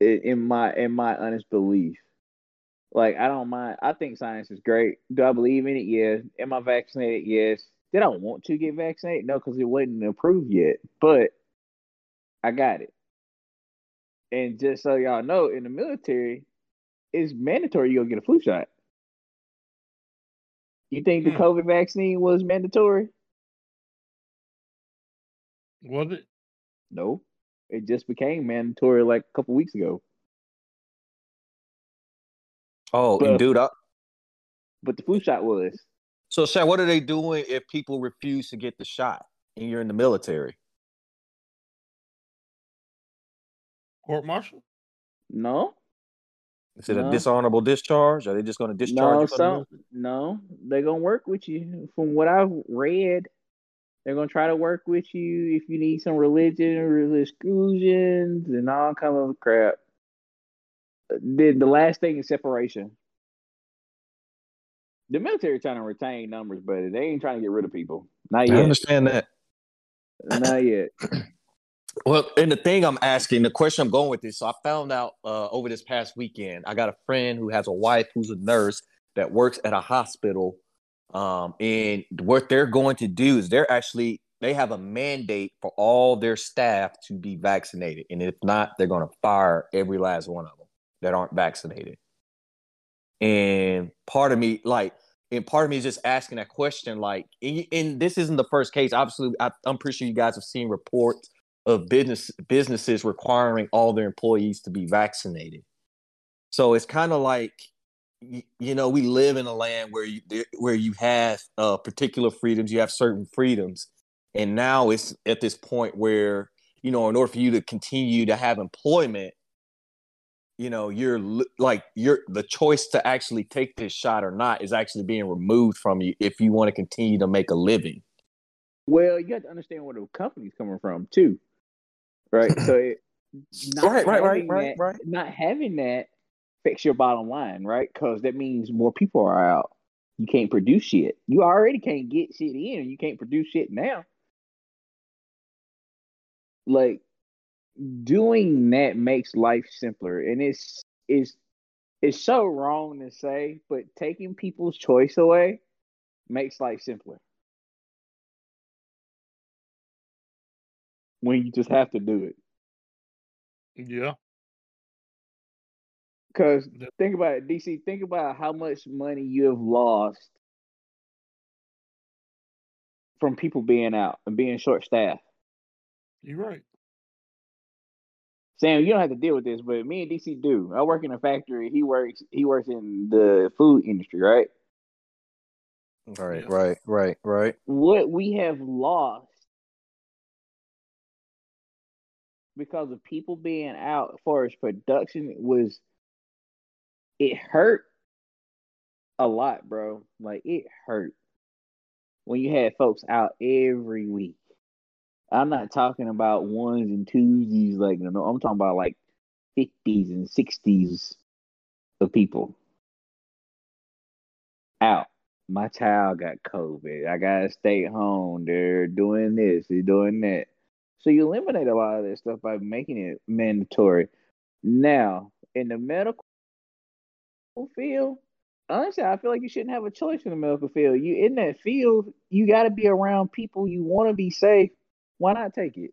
in, my in my honest belief. Like I don't mind. I think science is great. Do I believe in it? Yes. Am I vaccinated? Yes. Did I want to get vaccinated? No, because it wasn't approved yet. But I got it. And just so y'all know, in the military, it's mandatory you go get a flu shot. You think the Hmm. COVID vaccine was mandatory? Was it? No. It just became mandatory like a couple weeks ago. oh, But- and dude, I, But the flu shot was. so Shaq, what are they doing if people refuse to get the shot and you're in the military? Court martial? No. Is it a dishonorable discharge? Are they just going to discharge No, you from the some no, they're gonna work with you. From what I've read, they're gonna try to work with you if you need some religion or exclusions and all kind of crap. The the last thing is separation. The military trying to retain numbers, but they ain't trying to get rid of people. Not yet. I understand that. Not yet. Well, and the thing I'm asking, the question I'm going with is, so I found out uh, over this past weekend, I got a friend who has a wife who's a nurse that works at a hospital, um, and what they're going to do is they're actually they have a mandate for all their staff to be vaccinated, and if not, they're going to fire every last one of them that aren't vaccinated. And part of me, like, and part of me is just asking that question, like, and, and this isn't the first case. Obviously, I, I'm pretty sure you guys have seen reports of business businesses requiring all their employees to be vaccinated. So it's kind of like you know we live in a land where you where you have uh, particular freedoms, you have certain freedoms, and now it's at this point where you know in order for you to continue to have employment, you know you're like you're the choice to actually take this shot or not is actually being removed from you if you want to continue to make a living. Well, you got to understand where the company's coming from too, right? So, it, not Right, right, right, right, that- right. Not having that affects your bottom line, right? Because that means more people are out. You can't produce shit. You already can't get shit in. You can't produce shit now. Like doing that makes life simpler, and it's it's it's so wrong to say, but taking people's choice away makes life simpler. when you just have to do it. Yeah. Because think about it, DC. Think about how much money you have lost from people being out and being short staffed. You're right. Sam, you don't have to deal with this, but me and DC do. I work in a factory. He works. He works in the food industry, right? Right, Yeah. right, right, right. What we have lost because of people being out for his production was it hurt a lot, bro. Like it hurt when you had folks out every week. I'm not talking about ones and twosies, like no, I'm talking about like fifties and sixties of people out. My child got COVID. I gotta stay home. They're doing this. They're doing that. So you eliminate a lot of that stuff by making it mandatory. Now, in the medical field, honestly, I feel like you shouldn't have a choice in the medical field. You in that field, you got to be around people you want to be safe. Why not take it?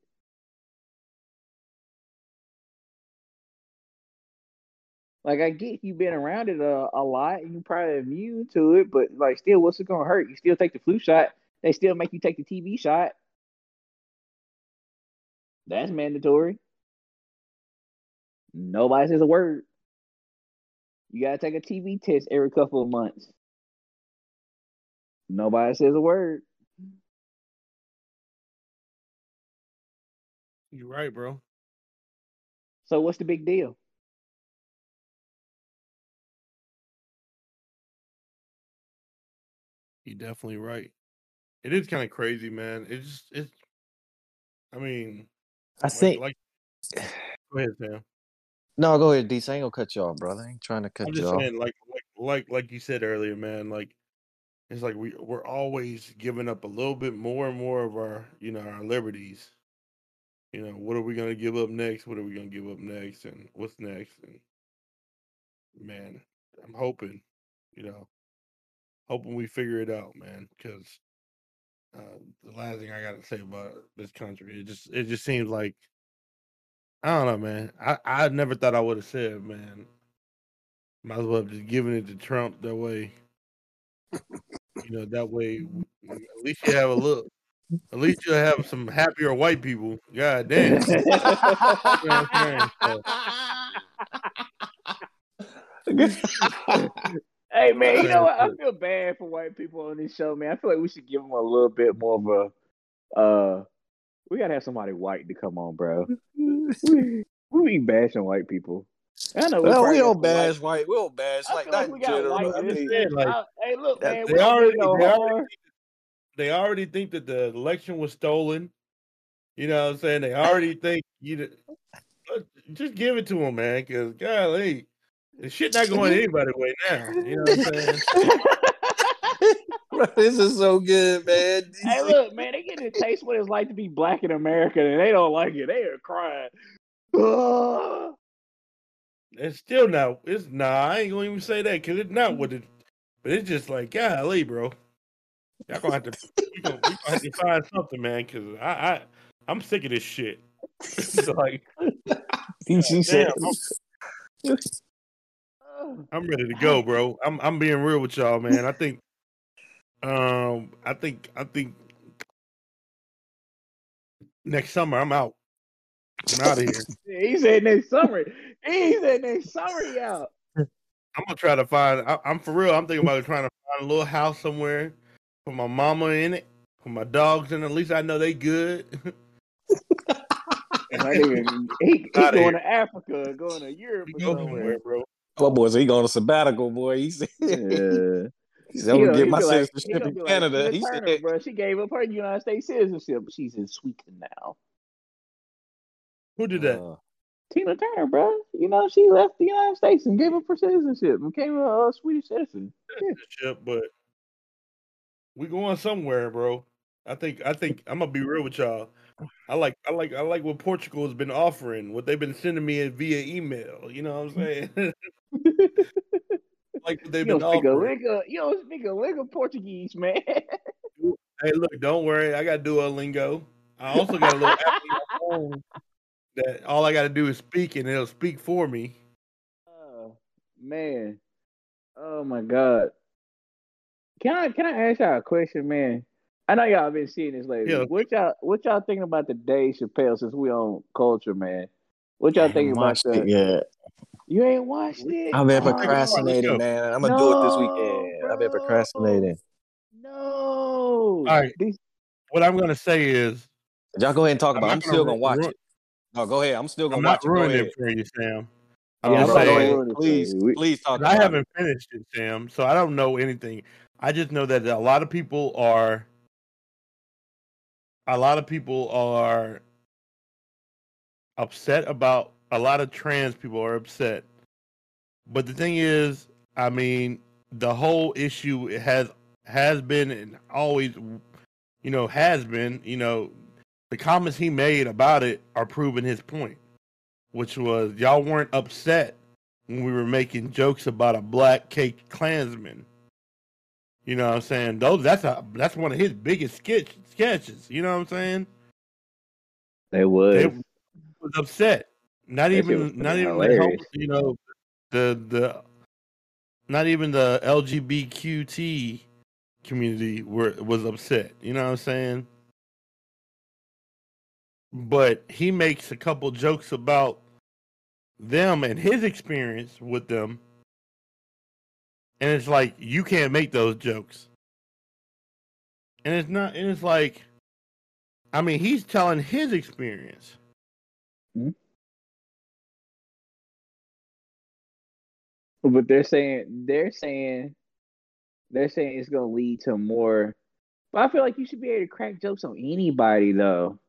Like I get you've been around it a, a lot, and you probably immune to it, but like still, what's it gonna hurt? You still take the flu shot. They still make you take the TB shot. That's mandatory. Nobody says a word. You gotta take a TB test every couple of months. Nobody says a word. You're right, bro. So what's the big deal? You're definitely right. It is kind of crazy, man. It's just it's. I mean, I like, think. like go ahead, Sam. No, go ahead, D. I ain't gonna cut you off, brother. I ain't trying to cut I'm you just off. saying, like, like, like, like you said earlier, man. Like, it's like we we're always giving up a little bit more and more of our, you know, our liberties. You know, what are we gonna give up next? What are we gonna give up next? And what's next? And man, I'm hoping, you know, hoping we figure it out, man. Because uh, the last thing I got to say about this country, it just it just seems like I don't know, man. I I never thought I would have said, man. Might as well have just given it to Trump that way. You know, that way at least you have a look. At least you'll have some happier white people. God damn. You know what I'm saying? So, Hey man, you know what? I feel bad for white people on this show, man. I feel like we should give them a little bit more of a. Uh, we gotta have somebody white to come on, bro. we, we be bashing white people. I know well, probably we got don't bash white. We don't bash like that like we got general. white I mean, like, I- hey, look, man, they we already need they already they already think that the election was stolen. You know what I'm saying? They already think you just give it to them, man. Because golly, the shit not going anybody way now. You know what I'm saying? this is so good, man. hey, look, man, they getting a taste what it's like to be black in America, and they don't like it. They are crying. It's still not. It's nah. I ain't gonna even say that because it's not what it. But it's just like golly, bro. Y'all gonna have to. We gonna, we gonna have to find something, man. Because I, I, I'm sick of this shit. It's like she said, damn, I'm ready to go, bro. I'm I'm being real with y'all, man. I think um I think I think next summer I'm out. I'm out of here. He said next summer. He said next summer he out. I'm gonna try to find I, I'm for real, I'm thinking about trying to find a little house somewhere, put my mama in it, put my dogs in it. At least I know they good. Not even, he, he going here. to Africa, going to Europe We or go somewhere. somewhere, bro. "My boy, said he going to sabbatical, boy." He said, Yeah. He said "I'm gonna gonna- get my be like- citizenship in be like Canada." He Turner, said, bro, she gave up her United States citizenship, she's in Sweden now. Who did that? uh, Tina Turner, bro. You know, she left the United States and gave up her citizenship and became a, uh Swedish citizen. Citizenship, but we going somewhere, bro. I think I think I'm gonna be real with y'all. I like I like I like what Portugal has been offering, what they've been sending me via email. You know what I'm saying? like they've you been don't speak a offering. lick you don't speak a lick of Portuguese, man. Hey, look, don't worry, I got Duolingo. I also got a little app on my phone that all I got to do is speak and it'll speak for me. oh man, oh my god. Can I can I ask y'all a question, man? I know y'all been seeing this lately. Yeah. What y'all what y'all thinking about the Dave Chappelle since we on culture, man? What y'all haven't about watched that? It yet. You ain't watched it? I've been Oh, procrastinating, man. I'm gonna do it this weekend. I've been procrastinating. No. All right. These- What I'm gonna say is, Y'all go ahead and talk I'm about. it. I'm gonna still gonna watch ru- it. No, go ahead. I'm still gonna I'm watch not it. Go ruining it for you, Sam. I'm I'm just not bro, saying, it for Please, you. We- please talk 'cause I haven't finished it, Sam, so I don't know anything. I just know that a lot of people are, a lot of people are upset about. A lot of trans people are upset, but the thing is, I mean, the whole issue has has been and always, you know, has been, you know, the comments he made about it are proving his point, which was y'all weren't upset when we were making jokes about a black cake Klansman. You know what I'm saying? Those that's a that's one of his biggest sketch, sketches. You know what I'm saying? They was. They was upset. Not even not even the help, hilarious. you know the the not even the LGBTQT community were was upset. You know what I'm saying? But he makes a couple jokes about them and his experience with them. And it's like you can't make those jokes. And it's not and it's like I mean, he's telling his experience. But they're saying they're saying they're saying it's gonna lead to more. But I feel like you should be able to crack jokes on anybody though.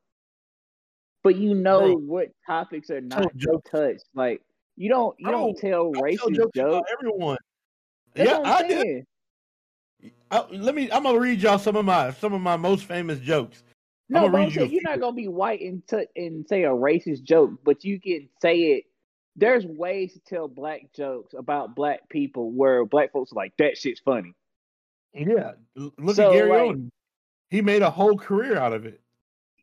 But you know what topics are not jokes. touched. Like you don't you don't Bro, tell I tell racist jokes everyone. That's yeah, I'm did. I, let me. I'm gonna read y'all some of my some of my most famous jokes. No, I'ma but read I'm you saying, you're not gonna be white and t- and say a racist joke, but you can say it. There's ways to tell black jokes about black people where black folks are like that shit's funny. Yeah, look So, at Gary like-. He made a whole career out of it.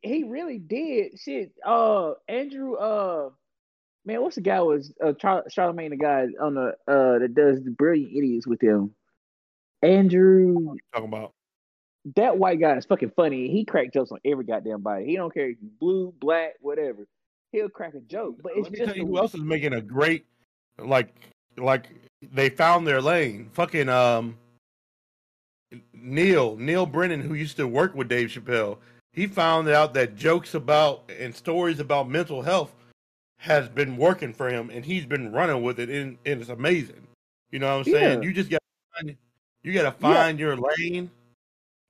He really did shit. Uh, Andrew. Uh, man, what's the guy was uh Char- Charlamagne the guy on the uh that does the Brilliant Idiots with him. Andrew, Talking about. that white guy is fucking funny. He crack jokes on every goddamn body. He don't care if you blue, black, whatever. He'll crack a joke, but it's Let me just tell you who else is making a great, like, like they found their lane. Fucking um, Neil Neal Brennan, who used to work with Dave Chappelle, he found out that jokes about and stories about mental health has been working for him, and he's been running with it, and, and it's amazing. You know what I'm saying? Yeah. You just got you got to Yeah. find your lane,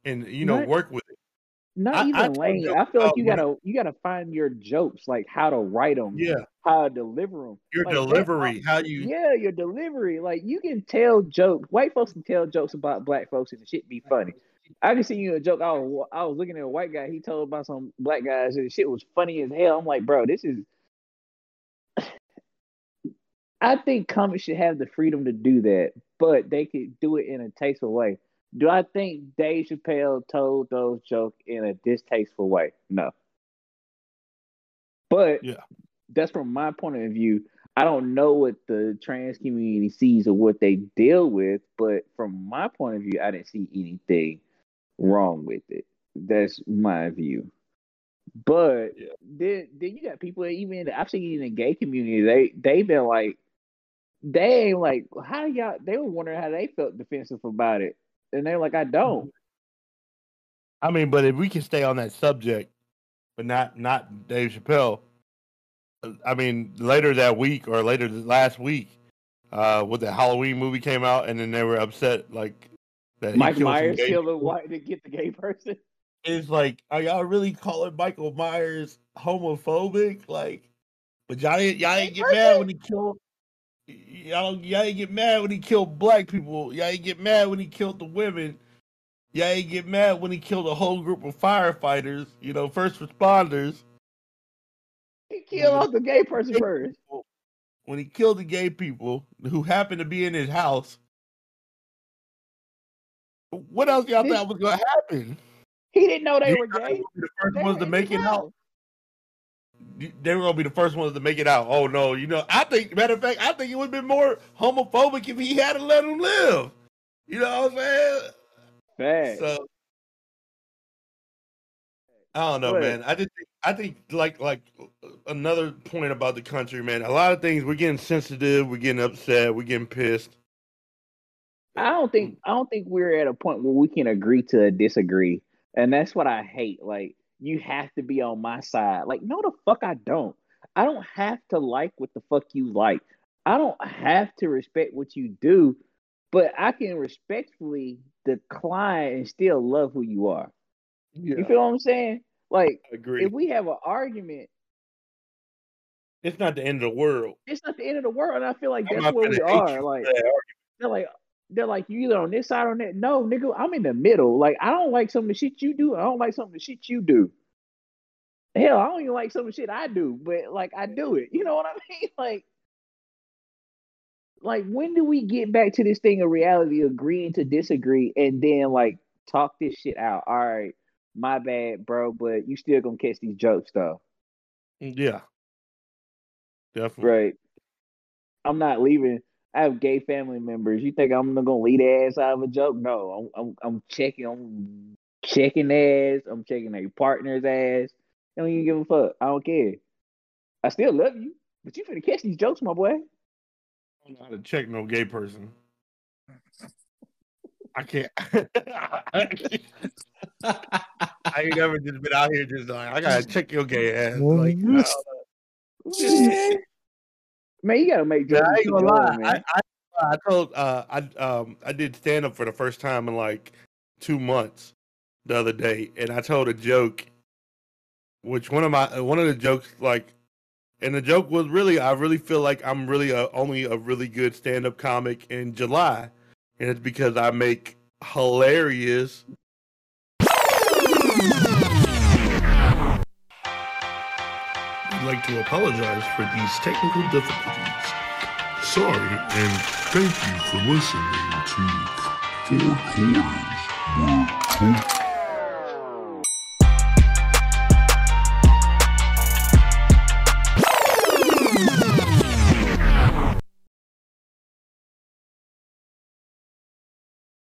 and you know work with it. Not I- I even lane. jokes I feel like you gotta you gotta find your jokes, like how to write them, Yeah, how to deliver them. your Like, delivery, how you Yeah, your delivery. Like you can tell jokes. White folks can tell jokes about black folks, and the shit be funny. I can see you a joke. I was I was looking at a white guy. He told about some black guys, and the shit was funny as hell. I'm like, bro, this is. I think comics should have the freedom to do that, but they could do it in a tasteful way. Do I think Dave Chappelle told those jokes in a distasteful way? No. But Yeah. that's from my point of view. I don't know what the trans community sees or what they deal with, but from my point of view, I didn't see anything wrong with it. That's my view. But Yeah. then, then you got people even I've seen in the gay community, they they've been like, they ain't like, how y'all? They were wondering how they felt defensive about it, and they're like, I don't. I mean, but if we can stay on that subject, but not not Dave Chappelle. I mean, later that week or later last week, uh, with the Halloween movie came out, and then they were upset like that. Mike killed Myers killed a white to get the gay person. It's like, are y'all really calling Michael Myers homophobic? Like, but y'all didn't y'all didn't get mad when he killed. Y'all y'all didn't get mad when he killed black people. Y'all didn't get mad when he killed the women. Y'all didn't get mad when he killed a whole group of firefighters. You know, first responders. He killed off the gay person first. When he killed the gay people who happened to be in his house. What else y'all Did- thought was gonna happen? He didn't know they You were gay. the first They ones to make it out. They were gonna be the first ones to make it out. Oh no, you know, I think matter of fact, I think it would have been more homophobic if he hadn't let him live. You know what I'm saying? Facts. So I don't know, man. I just think I think like like another point about the country, man. A lot of things we're getting sensitive, we're getting upset, we're getting pissed. I don't think I don't think we're at a point where we can agree to disagree, and that's what I hate. Like you have to be on my side. Like no, the fuck I don't. I don't have to like what the fuck you like. I don't have to respect what you do, but I can respectfully decline and still love who you are. Yeah, You feel what I'm saying? Like if we have an argument, it's not the end of the world. it's not the end of the world. And I feel like I'm that's where we are. Like they're like they're like you either on this side or on that. No, nigga, I'm in the middle. Like I don't like some of the shit you do. I don't like some of the shit you do. Hell, I don't even like some of the shit I do, but like I do it. You know what I mean? Like, like when do we get back to this thing of reality, agreeing to disagree, and then like talk this shit out? All right, my bad, bro, but you still gonna catch these jokes though, Yeah, definitely. right? I'm not leaving. I have gay family members. You think I'm gonna lead ass out of a joke? No, I'm I'm, I'm checking. I'm checking ass. I'm checking their partner's ass. I don't even give a fuck. I don't care. I still love you, but you finna catch these jokes, my boy. I don't know how to check no gay person. I can't. I ain't never just been out here just like I gotta check your gay ass. Like, I know. Man, you gotta make Yeah, jokes. I ain't gonna lie. I, I I told uh I um I did stand up for the first time in like two months the other day, and I told a joke, which one of my one of the jokes like, and the joke was really I really feel like I'm really a, only a really good stand up comic in July, and it's because I make hilarious. Like to apologize for these technical difficulties. Sorry, and thank you for listening to Four with Coach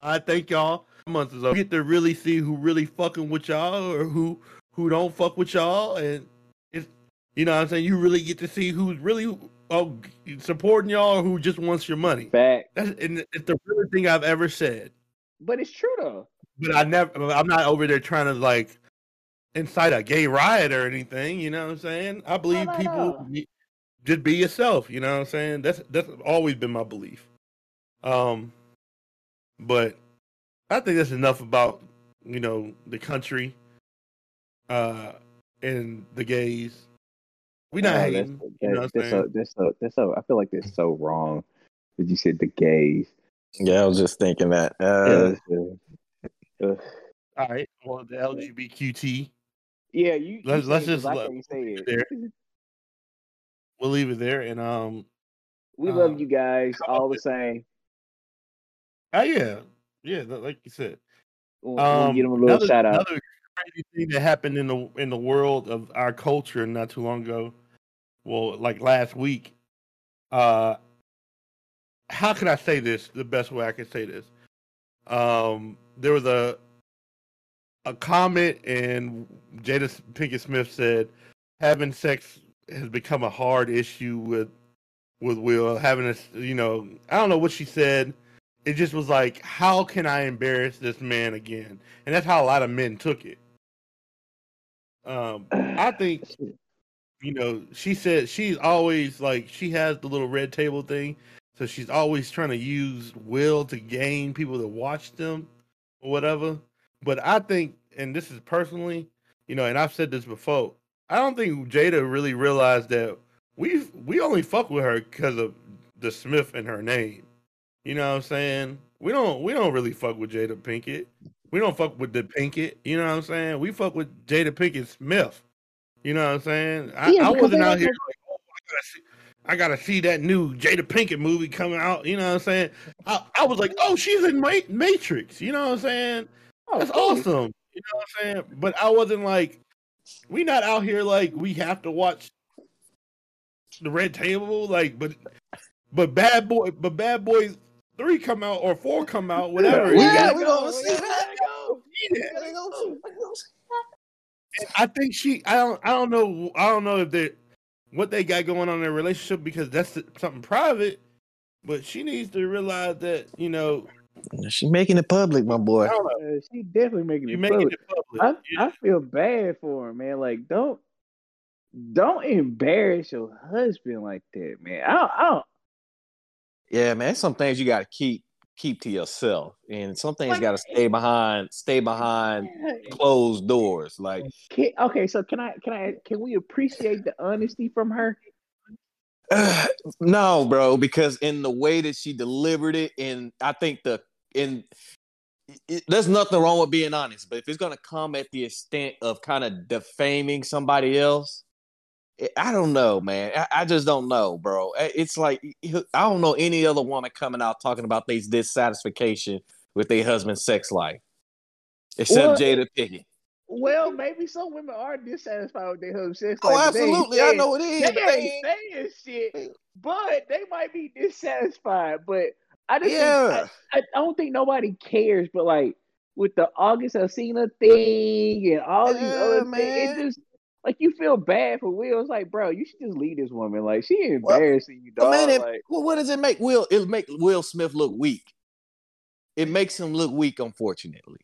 I thank y'all. Months is over. Get to really see who really fucking with y'all or who who don't fuck with y'all, and you know what I'm saying. You really get to see who's really oh supporting y'all or who just wants your money. Fact, That's and it's the realest thing I've ever said. but it's true though. But I never. I'm not over there trying to like incite a gay riot or anything. You know what I'm saying? I believe no, people no. just be yourself. You know what I'm saying? That's that's always been my belief. Um, but I think that's enough about you know the country, uh, and the gays. We not Oh, hating. That's, you know what I'm that's, so, that's so that's so. I feel like that's so wrong that you said the gays. Yeah, I was just thinking that. Uh, that's, uh, uh, All right. Well, the LGBTQT. yeah, you. Let's- you let's said it 'cause just I let- can't say it. there. We'll leave it there, and um, We Uh, love you guys all the same. oh yeah, yeah, like you said. We'll, we'll Um, give them a little another, shout out. another crazy thing that happened in the in the world of our culture not too long ago. Well, like last week. Uh, how can I say this the best way I can say this? Um, there was a a comment, and Jada Pinkett Smith said having sex has become a hard issue with with Will. Having a you know, I don't know what she said it just was like, how can I embarrass this man again? And that's how a lot of men took it. Um, I think you know, she said she's always like she has the little red table thing, so she's always trying to use Will to gain people to watch them or whatever. But I think, and this is personally, you know, and I've said this before, I don't think Jada really realized that we we only fuck with her because of the Smith in her name. You know what I'm saying? We don't we don't really fuck with Jada Pinkett. We don't fuck with the Pinkett. You know what I'm saying? We fuck with Jada Pinkett Smith. You know what I'm saying? I, Yeah, I wasn't out here like, oh, I gotta see, I gotta see that new Jada Pinkett movie coming out. You know what I'm saying? I, I was like, oh, she's in Ma- Matrix. You know what I'm saying? Oh, That's cool. awesome. You know what I'm saying? But I wasn't like, we not out here like we have to watch the Red Table. Like, but but Bad Boy, but Bad Boys three come out or four come out, whatever. Yeah, We You gotta we go. gonna We see gotta go. see that. I think she. I don't. I don't know. I don't know if they what they got going on in their relationship because that's something private. But she needs to realize that you know She's making it public, my boy. I don't know. Uh, she definitely making it making public. it public. I, Yeah. I feel bad for her, man. Like, don't don't embarrass your husband like that, man. I don't, I don't Yeah, man. Some things you got to keep keep to yourself, and some things got to stay behind stay behind closed doors. Like, Can, okay, so can I can I can we appreciate the honesty from her? no, bro, because in the way that she delivered it, and I think the in it, there's nothing wrong with being honest, but if it's gonna come at the extent of kind of defaming somebody else, I don't know, man. I, I just don't know, bro. It's like I don't know any other woman coming out talking about their dissatisfaction with their husband's sex life, except Well, Jada Pinkett. Well, maybe some women are dissatisfied with their husband's sex Oh, life, they absolutely, I know it is. They ain't saying shit, but they might be dissatisfied. But I just think, I, I don't think nobody cares. But like with the August Alsina thing and all these Yeah, other things, it just like you feel bad for Will. It's like, bro, you should just leave this woman. Like she Well, embarrassing you, dog. man, it, like, well, what does it make Will? It make Will Smith look weak. It makes him look weak, unfortunately.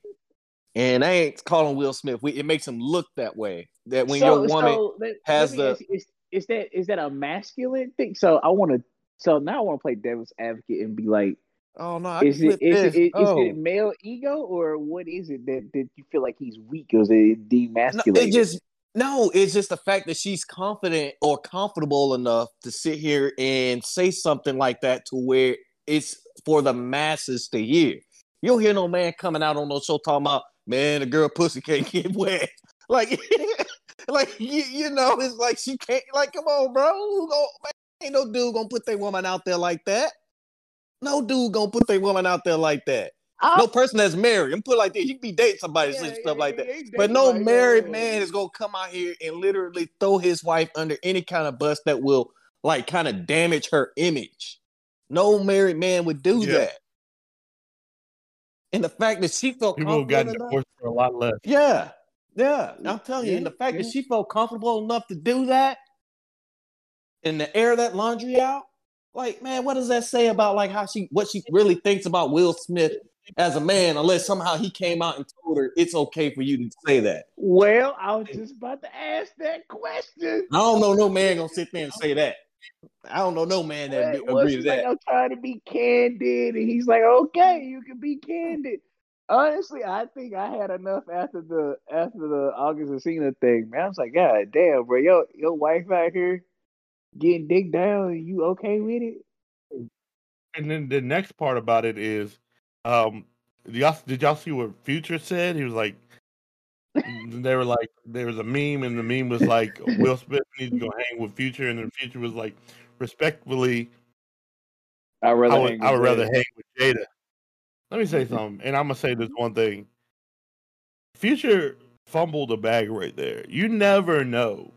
And I ain't calling Will Smith. It makes him look that way. That when so, your woman so let, has let the- is, is that is that a masculine thing? So I want to. So now I want to play devil's advocate and be like, oh no, I is it is it is, oh. it male ego or what is it that, that you feel like he's weak or is it No, demasculated? it just no, it's just the fact that she's confident or comfortable enough to sit here and say something like that to where it's for the masses to hear. You don't hear no man coming out on no show talking about, man, the girl pussy can't get wet. Like, like you, you know, it's like she can't. Like, come on, bro. Who man, ain't no dude gonna put their woman out there like that. No dude gonna put their woman out there like that. I- No person that's married. I'm put like this. You can be dating somebody, yeah, and yeah, stuff like that. But no like, married yeah. man is gonna come out here and literally throw his wife under any kind of bus that will like kind of damage her image. No married man would do Yeah. that. And the fact that she felt People have gotten divorced for a lot less. yeah, yeah. I'm telling you, Yeah, and the fact yeah. that she felt comfortable enough to do that and to air that laundry out, like, man, what does that say about like how she what she really thinks about Will Smith as a man, unless somehow he came out and told her it's okay for you to say that. Well, I was just about to ask that question. I don't know no man gonna sit there and say that. I don't know no man that Well, be- well, agree to like, that. I'm trying to be candid, and he's like, okay, you can be candid. Honestly, I think I had enough after the after the August Alsina thing, man. I was like, God damn, bro, your your wife out here getting dick down, and you okay with it? And then the next part about it is, um, did y'all, did y'all see what Future said? He was like, they were like, there was a meme, and the meme was like, Will Smith needs to go hang with Future, and then Future was like, respectfully, I'd I rather would, hang I would rather Jada. hang with Jada. Let me say something, and I'm gonna say this one thing. Future fumbled the bag right there. You never know.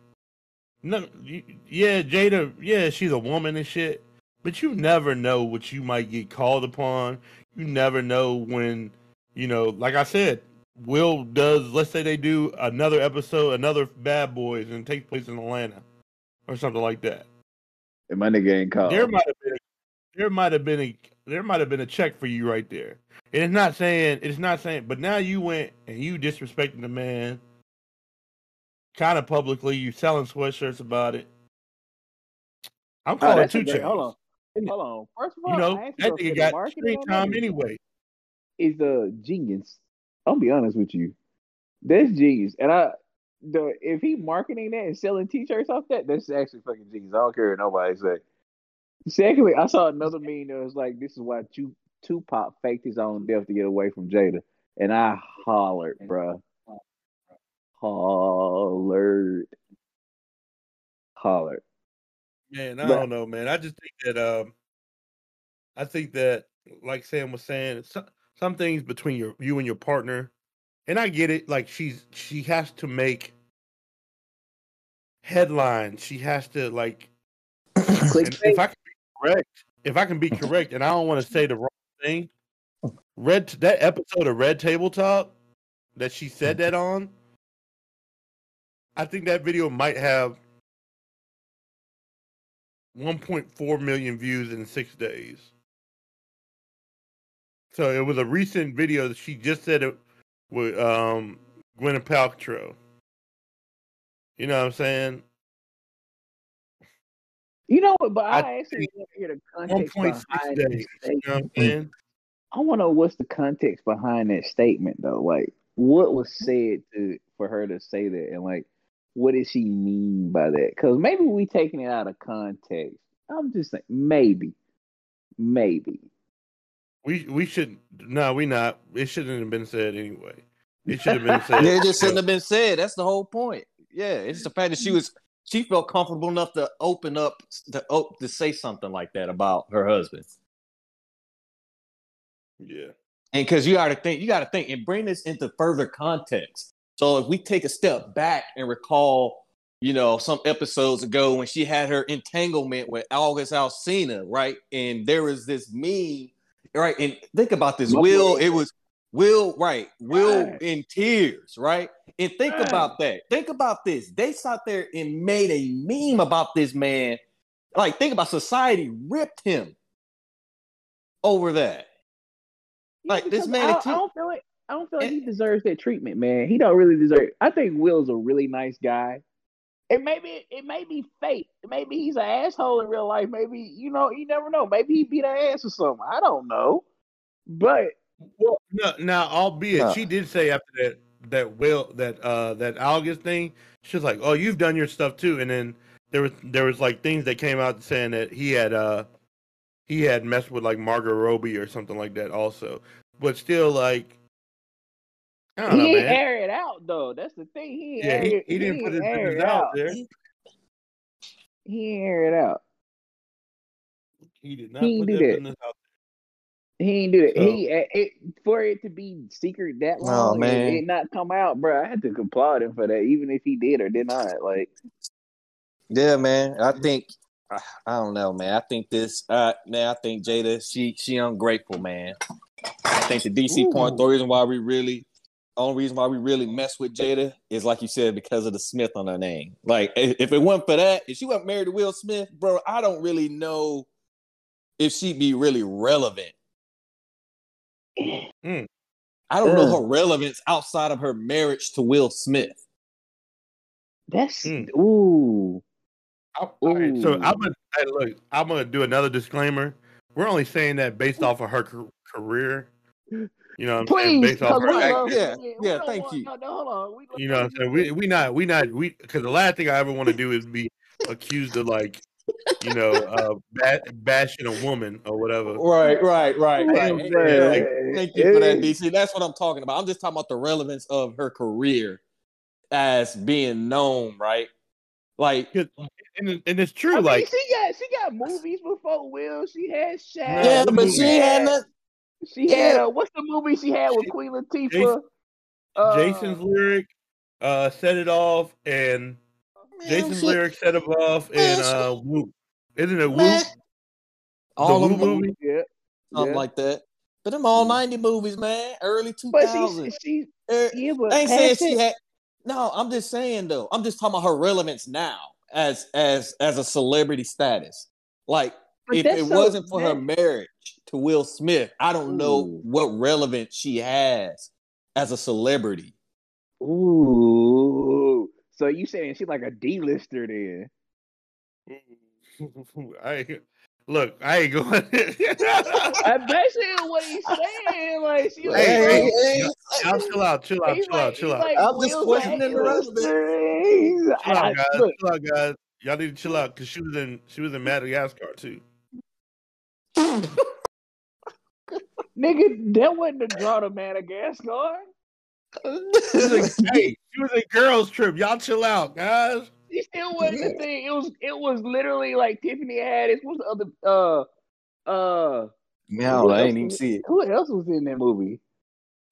No, you, yeah, Jada, yeah, she's a woman and shit, but you never know what you might get called upon. You never know when, you know, like I said, Will does. Let's say they do another episode, another Bad Boys, and it takes place in Atlanta or something like that. And my nigga ain't called. There might have been, there might have been a, there might have been a check for you right there. And it's not saying, it's not saying, but now you went and you disrespecting the man, kind of publicly. You selling sweatshirts about it. I'm Oh, calling that's a two great- chains. Hold on, hold on. First of all, You know that nigga got screen time that anyway. Is a genius. I'll be honest with you. That's genius. And I the if he marketing that and selling t-shirts off that, that's actually fucking genius. I don't care what nobody say. Secondly, I saw another meme that was like, "This is why Tu- Tupac faked his own death to get away from Jada," and I hollered, bruh. Hollered, hollered. Man, I But- don't know, man. I just think that um, I think that like Sam was saying, some some things between your you and your partner, and I get it. Like she's she has to make headlines. She has to like. if I can be correct, if I can be correct, and I don't want to say the wrong thing, red that episode of Red Table Talk that she said that on. I think that video might have 1.4 million views in six days. So it was a recent video that she just said it with um, Gwyneth Paltrow. You know what I'm saying? You know what? But I, I actually want to hear the context 1.6 behind days. You know what I'm saying? I want to know what's the context behind that statement, though. Like, what was said to for her to say that, and like, what did she mean by that? Because maybe we taking it out of context. I'm just saying, maybe, maybe. We we should no, we not. It shouldn't have been said anyway. It should have been said. Yeah, it just shouldn't have been said. That's the whole point. Yeah, it's the fact that she was she felt comfortable enough to open up to op- to say something like that about her husband. Yeah. And because you got to think, you got to think and bring this into further context. So if we take a step back and recall, you know, some episodes ago when she had her entanglement with August Alsina, right? And there was this meme, right? And think about this, My Will. boy. It was Will, right? Will Right. in tears, right? And think Right. about that. Think about this. They sat there and made a meme about this man. Like, think about society ripped him over that. Like, this man I, I don't feel like I don't feel like And- he deserves that treatment, man. He don't really deserve. I think Will's a really nice guy. And maybe it may be fake. Maybe he's an asshole in real life. Maybe you know, you never know. Maybe he beat her ass or something. I don't know. But Well, no, now, albeit Huh. she did say after that that will that uh that August thing, she was like, "Oh, you've done your stuff too." And then there was there was like things that came out saying that he had uh he had messed with like Margot Robbie or something like that also. But still, like, I he know, didn't man. air it out though. That's the thing. He Yeah, air he, it- he didn't put his ain't air business it out there. He ain't air it out. He did not He put didn't that do that. business out He ain't do it. So- He it, it for it to be secret that Oh, long and man. it not come out, bro. I had to applaud him for that, even if he did or did not. Like, Yeah, man. I think I I don't know, man. I think this uh man, I think Jada, she she ungrateful, man. I think the DC point, the reason why we really only reason why we really mess with Jada is like you said, because of the Smith on her name. Like if if it wasn't for that, if she wasn't married to Will Smith, bro, I don't really know if she'd be really relevant. Mm. I don't know her relevance outside of her marriage to Will Smith. that's Hmm. ooh. I, all right, so I'm gonna hey, look. I'm gonna do another disclaimer. We're only saying that based off of her car- career. You know, what I'm saying Please, based off because her we Right, love yeah, we- we yeah, thank want- you. No, no, hold on. We, You know what I'm saying? We we not we not we because the last thing I ever want to do is be accused of like, you know, uh, ba- bashing a woman or whatever. Right, right, right, right. Yeah, man. thank, thank you for that, DC. That's what I'm talking about. I'm just talking about the relevance of her career as being known, right? Like, And, and it's true. I mean, like, she got she got movies before Will. She had Shaq. yeah, but she had not. She had Yeah. uh, what's the movie she had with She- Queen Latifah? Jason- Uh, Jason's lyric uh, set it off, and Jason's she- lyric set it off, Man, and she- uh, Whoop. Isn't it Man, Whoop? all the of Whoop them, movie? Yeah, something yeah. like that. But them all 90 movies, man, early but 2000s. she's she Er, yeah, but I ain't saying she had. No, I'm just saying though. I'm just talking about her relevance now as as as a celebrity status. Like but if it so- wasn't for her that- marriage to Will Smith, I don't know what relevance she has as a celebrity. Ooh, so you saying she's like a D-lister then? I ain't- look, I ain't going. I basically what he's saying. Like she like, Hey, bro, hey, hey, y'all chill out, chill out, he's chill out, chill out. like I'm just questioning a the rest A-lister. He's- Chill I- out, guys. look, Chill out, guys. Y'all need to chill out because she was in she was in Madagascar too. nigga, that wasn't the draw to Madagascar. She was a, hey, she was in girls trip. Y'all chill out, guys. She still wasn't the thing. It was it was literally like Tiffany Haddish. What's the other uh uh No, I ain't even see it. who else was in that movie?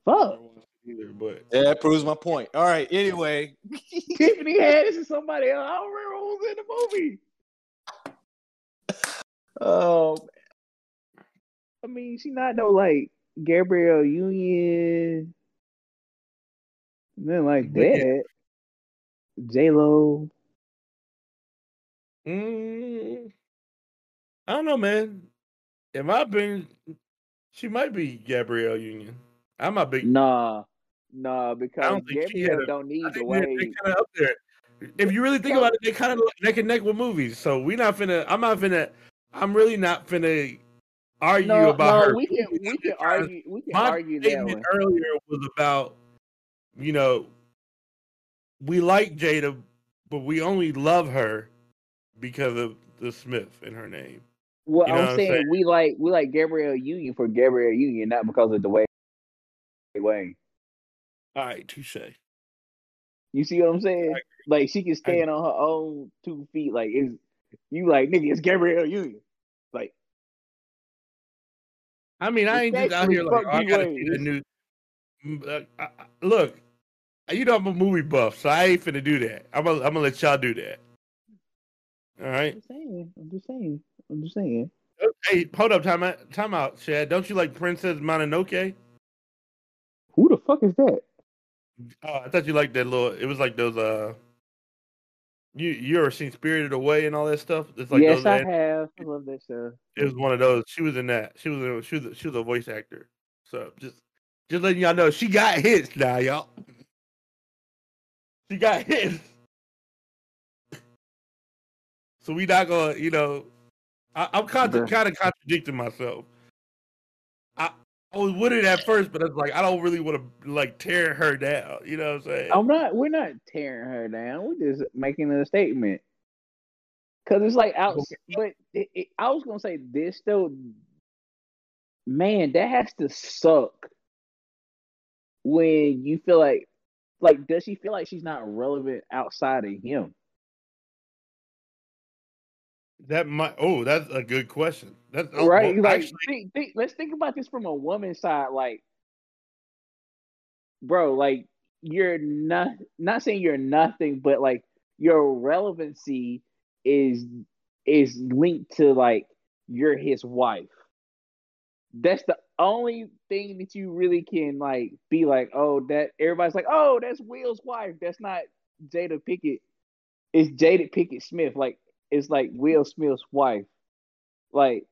Fuck. Either, but Yeah, that proves my point. All right. Anyway, Tiffany Haddish and somebody else. I don't remember who was in the movie. oh, I mean, she not no like Gabrielle Union. Nothing like Wicked. that. J Lo. Mm, I don't know, man. In my opinion, she might be Gabrielle Union. I'm a big. Nah, nah, because don't think she had Gabrielle a- don't need the think they're, way. kind of up there. If you really think about it, they kind of neck and neck with movies. So we not finna. I'm not finna. I'm really not finna argue No, about no, her. we can we can just trying to- argue we can My argue statement earlier was about, you know, we like Jada, but we only love her because of the Smith in her name. Well, you know I'm saying, saying? we like we like Gabrielle Union for Gabrielle Union, not because of the way Wayne. All right, touche. You see what I'm saying? Like she can stand on her own two feet. Like is you like nigga? It's Gabrielle Union. Like I mean, I ain't just out here like, oh, I gotta see the new. Uh, look, you know I'm a movie buff, so I ain't finna do that. I'm gonna, I'm gonna let y'all do that. All right. I'm just saying. I'm just saying. I'm just saying. Hey, hold up, time out, time out, Chad. Don't you like Princess Mononoke? Who the fuck is that? Oh, I thought you liked that little. It was like those. Uh, you you ever seen Spirited Away and all that stuff? It's like yes. I have. I love that show. It was one of those. She was in that. She was. In, she was. She was a voice actor. So just just letting y'all know she got hits now, y'all. She got hits. So we not gonna, you know, I, I'm kind of kind of contradicting myself. I was with it at first, but it's like I don't really want to like tear her down. You know what I'm saying? I'm not. We're not tearing her down. We're just making a statement. Cause it's like out. But it, it, I was gonna say this though. Man, that has to suck. When you feel like, like, does she feel like she's not relevant outside of him? That might. Oh, that's a good question. That's oh, right? well, like, actually, think, think, let's think about this from a woman's side. Like, bro, like you're not not saying you're nothing, but like your relevancy is is linked to like you're his wife. That's the only thing that you really can like be like, oh, that everybody's like, oh, that's Will's wife. That's not Jada Pinkett. It's Jada Pinkett Smith. Like it's like Will Smith's wife. Like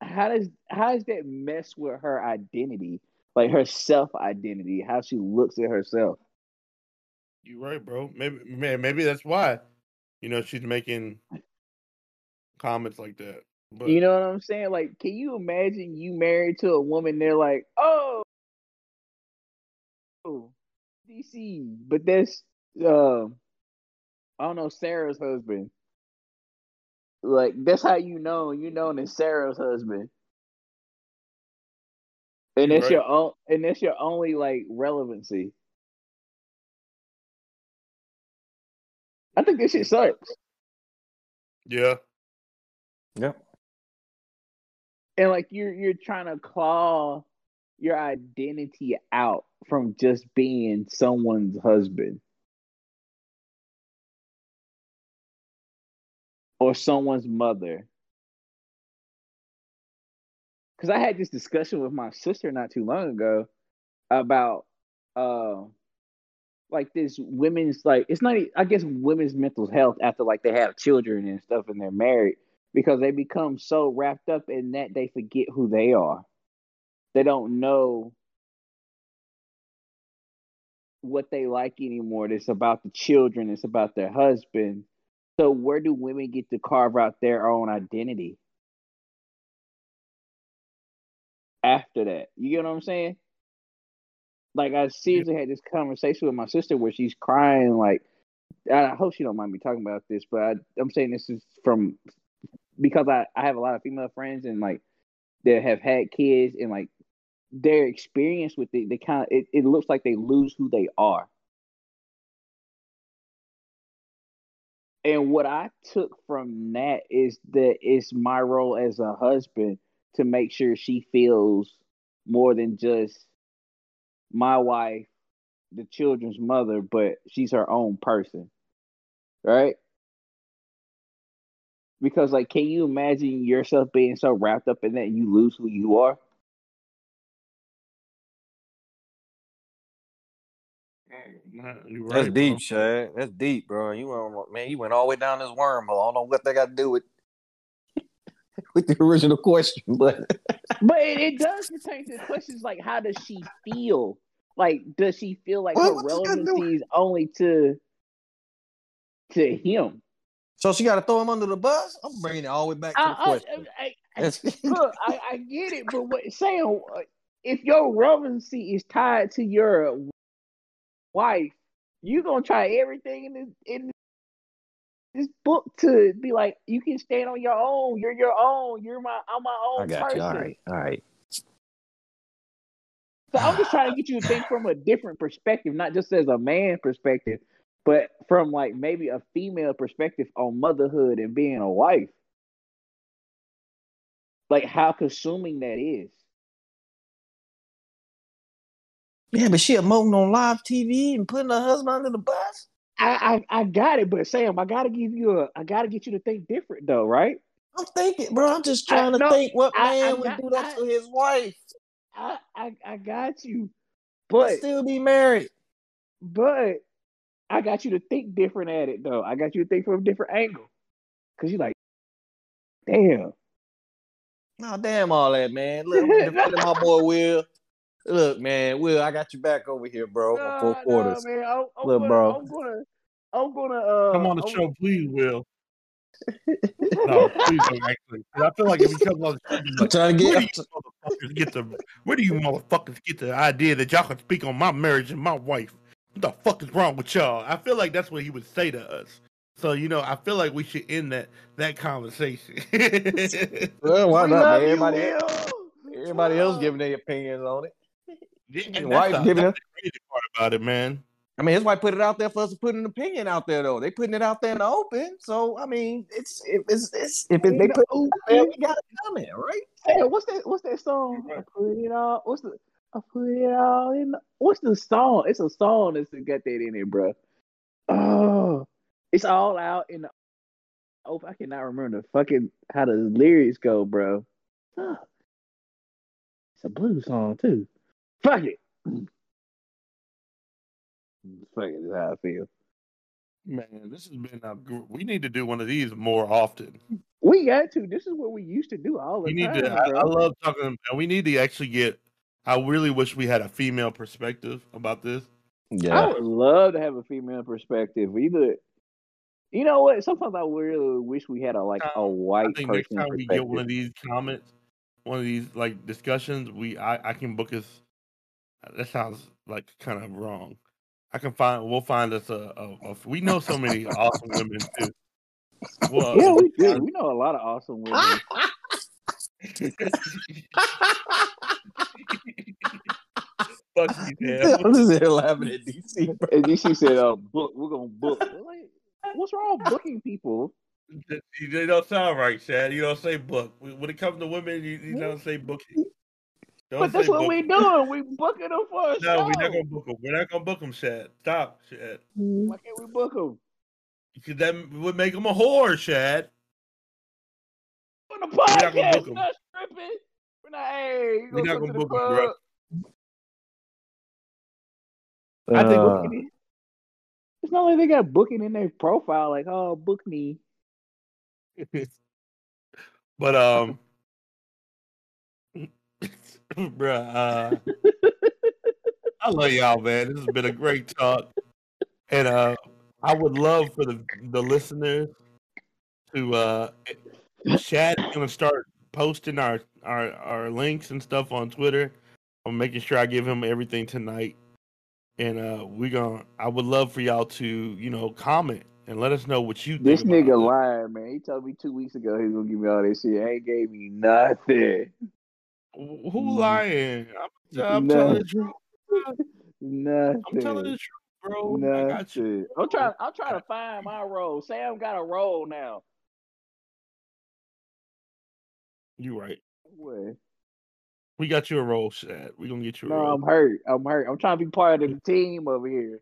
how does how does that mess with her identity? Like her self identity, how she looks at herself. you're right, bro. Maybe maybe that's why. You know, she's making comments like that. But You know what I'm saying? Like, can you imagine you married to a woman? They're like, oh, oh, DC, but that's uh, I don't know Sarah's husband. Like that's how you know you know it's Sarah's husband, and You're that's right. your own and that's your only like relevancy. I think this shit sucks. yeah, Yeah. and like you're you're trying to claw your identity out from just being someone's husband or someone's mother because i had this discussion with my sister not too long ago about uh like this women's like it's not I guess women's mental health after like they have children and stuff and they're married because they become so wrapped up in that they forget who they are. They don't know what they like anymore. It's about the children, it's about their husband. So where do women get to carve out their own identity? After that. You get what I'm saying? Like I seriously had this conversation with my sister where she's crying like I hope she don't mind me talking about this, but I, I'm saying this is from because I, I have a lot of female friends and like that have had kids and like their experience with it, they kind of it, it looks like they lose who they are. And what I took from that is that it's my role as a husband to make sure she feels more than just my wife, the children's mother, but she's her own person. Right? Because like can you imagine yourself being so wrapped up in that you lose who you are? Nah, you're That's deep, bro. Shad. That's deep, bro. You went, man, you went all the way down this wormhole. I don't know what they got to do with with the original question, but But it, it does pertain to questions like how does she feel? Like, does she feel like Well, her what you gotta do- relevancy is only to to him? so she got to throw him under the bus. I'm bringing it all the way back to the I, I, question. I, I, That's- look, I, I get it, but what Sam, uh, if your relevancy is tied to your wife, you gonna try everything in this in this book to be like you can stand on your own. You're your own. You're my I'm my own I got person. you. All right, all right. So I'm just trying to get you to think from a different perspective, not just as a man perspective, but from like maybe a female perspective on motherhood and being a wife. Like how consuming that is. Yeah, but she emoting on live TV and putting her husband under the bus. I, I I got it, but Sam, I gotta give you a I gotta get you to think different though, right? I'm thinking, bro. I'm just I- trying to no, think what I- man I would got- do that I- to his wife. I I, I got you. But But still be married. but I got you to think different at it though. I got you to think from a different angle. Cause you're like, damn. No, damn all that, man. Look, defending my boy Will. Look, man, Will, I got you back over here, bro. on four Nah, quarters. nah, man. I'm, I'm Look, gonna, bro. I'm gonna, I'm gonna. Uh, Come on the I'm- show, please, Will. No, please don't actually. 'Cause I feel like if he comes on the show, he's I'm like, trying to get, where get. do you motherfuckers get the where do you motherfuckers get the idea that y'all can speak on my marriage and my wife? What the fuck is wrong with y'all? I feel like that's what he would say to us. So you know, I feel like we should end that that conversation. Well, why We not, love man? you, Everybody, Will. everybody else Uh, giving their opinions on it. Yeah, His and wife that's, the, giving that's the crazy part about it, man. I mean, his wife put it out there for us to put an opinion out there, though. They putting it out there in the open. So, I mean, it's if it's, it's if it, they put it out there, we got to comment, right? Hey, what's that? What's that song? I put it all. What's the? I put it all in. The, what's the song? It's a song that's got that in it, bro. Oh, it's all out in the. Oh, I cannot remember the fucking how the lyrics go, bro. Fuck. It's a blues song too. Fuck it. Fuck it. How I feel. Man, this has been a. gr- We need to do one of these more often. We got to. This is what we used to do all the We need time, to. I. I love talking, and we need to actually get. I really wish we had a female perspective about this. Yeah, I would love to have a female perspective. Either, you know what? Sometimes I really wish we had a like a um, white think next time we get one of these comments, one of these like discussions, we I, I can book us. That sounds like kind of wrong. I can find. We'll find us a. a, a we know so many awesome women too. Well, Yeah, we do. We know a lot of awesome women. Fuck you, man. I'm just here laughing at DC. Bro. and then she said, "Uh, book. We're gonna book." Like, what's wrong with booking people? You they don't sound right, Chad. You don't say book. When it comes to women, you, you don't say booking. Don't But that's say what book. we doing. We booking them for a No, show. we're not gonna book them. We're not gonna book them, Chad. Stop, Chad. Why can't we book them? Because that would make them a whore, Chad. On the not gonna podcast, book 'em. not stripping. We're not. Hey, you We're not gonna to the book 'em, bro. club? I think Uh, booking it- it's not like they got booking in their profile, like, oh, book me. but um, bruh, uh, I love y'all, man. This has been a great talk, and uh, I would love for the the listeners to uh, Chad is gonna start posting our our our links and stuff on Twitter. I'm making sure I give him everything tonight, and uh, we gonna. I would love for y'all to you know comment and let us know what you think. This nigga lying, man. He told me two weeks ago he was gonna give me all this shit. Ain't gave me nothing. Wh- Who lying? I'm, I'm telling the truth. Nothing. I'm telling the truth, bro. I got you. Nothing. I'm trying. I'm trying to find my role. Sam got a role now. You right. What? We got you a role, Shad. We gonna get you a No, roll. I'm hurt. I'm hurt. I'm trying to be part of the team over here.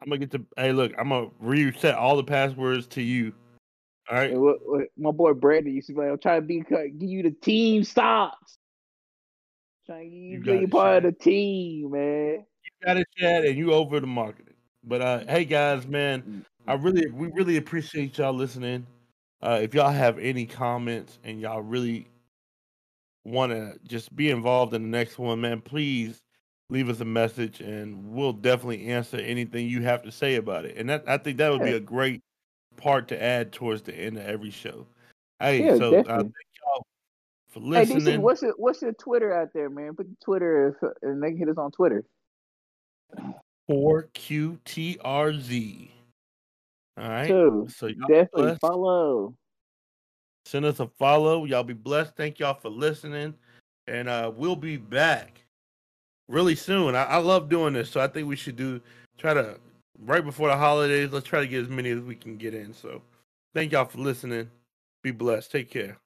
I'm gonna get to. Hey, look, I'm gonna reset all the passwords to you. All right. And what, what my boy Brandon used to be like, I'm trying to be give you the team stops. Trying to give you, You be part of the team, man. You got it, Chad, and you over the marketing. But uh, hey, guys, man, I really, we really appreciate y'all listening. Uh, if y'all have any comments and y'all really want to just be involved in the next one, man, please leave us a message, and we'll definitely answer anything you have to say about it. And that, I think that would be a great part to add towards the end of every show. Hey, Yeah, so uh, thank y'all for listening. Hey, DC, what's your what's your Twitter out there, man? Put the Twitter and they can hit us on Twitter. for QTRZ. All right. Too. So y'all Definitely blessed. follow. Send us a follow. Y'all be blessed. Thank y'all for listening. And uh we'll be back really soon. I, I love doing this, so I think we should do try to right before the holidays, let's try to get as many as we can get in. So thank y'all for listening. Be blessed. Take care.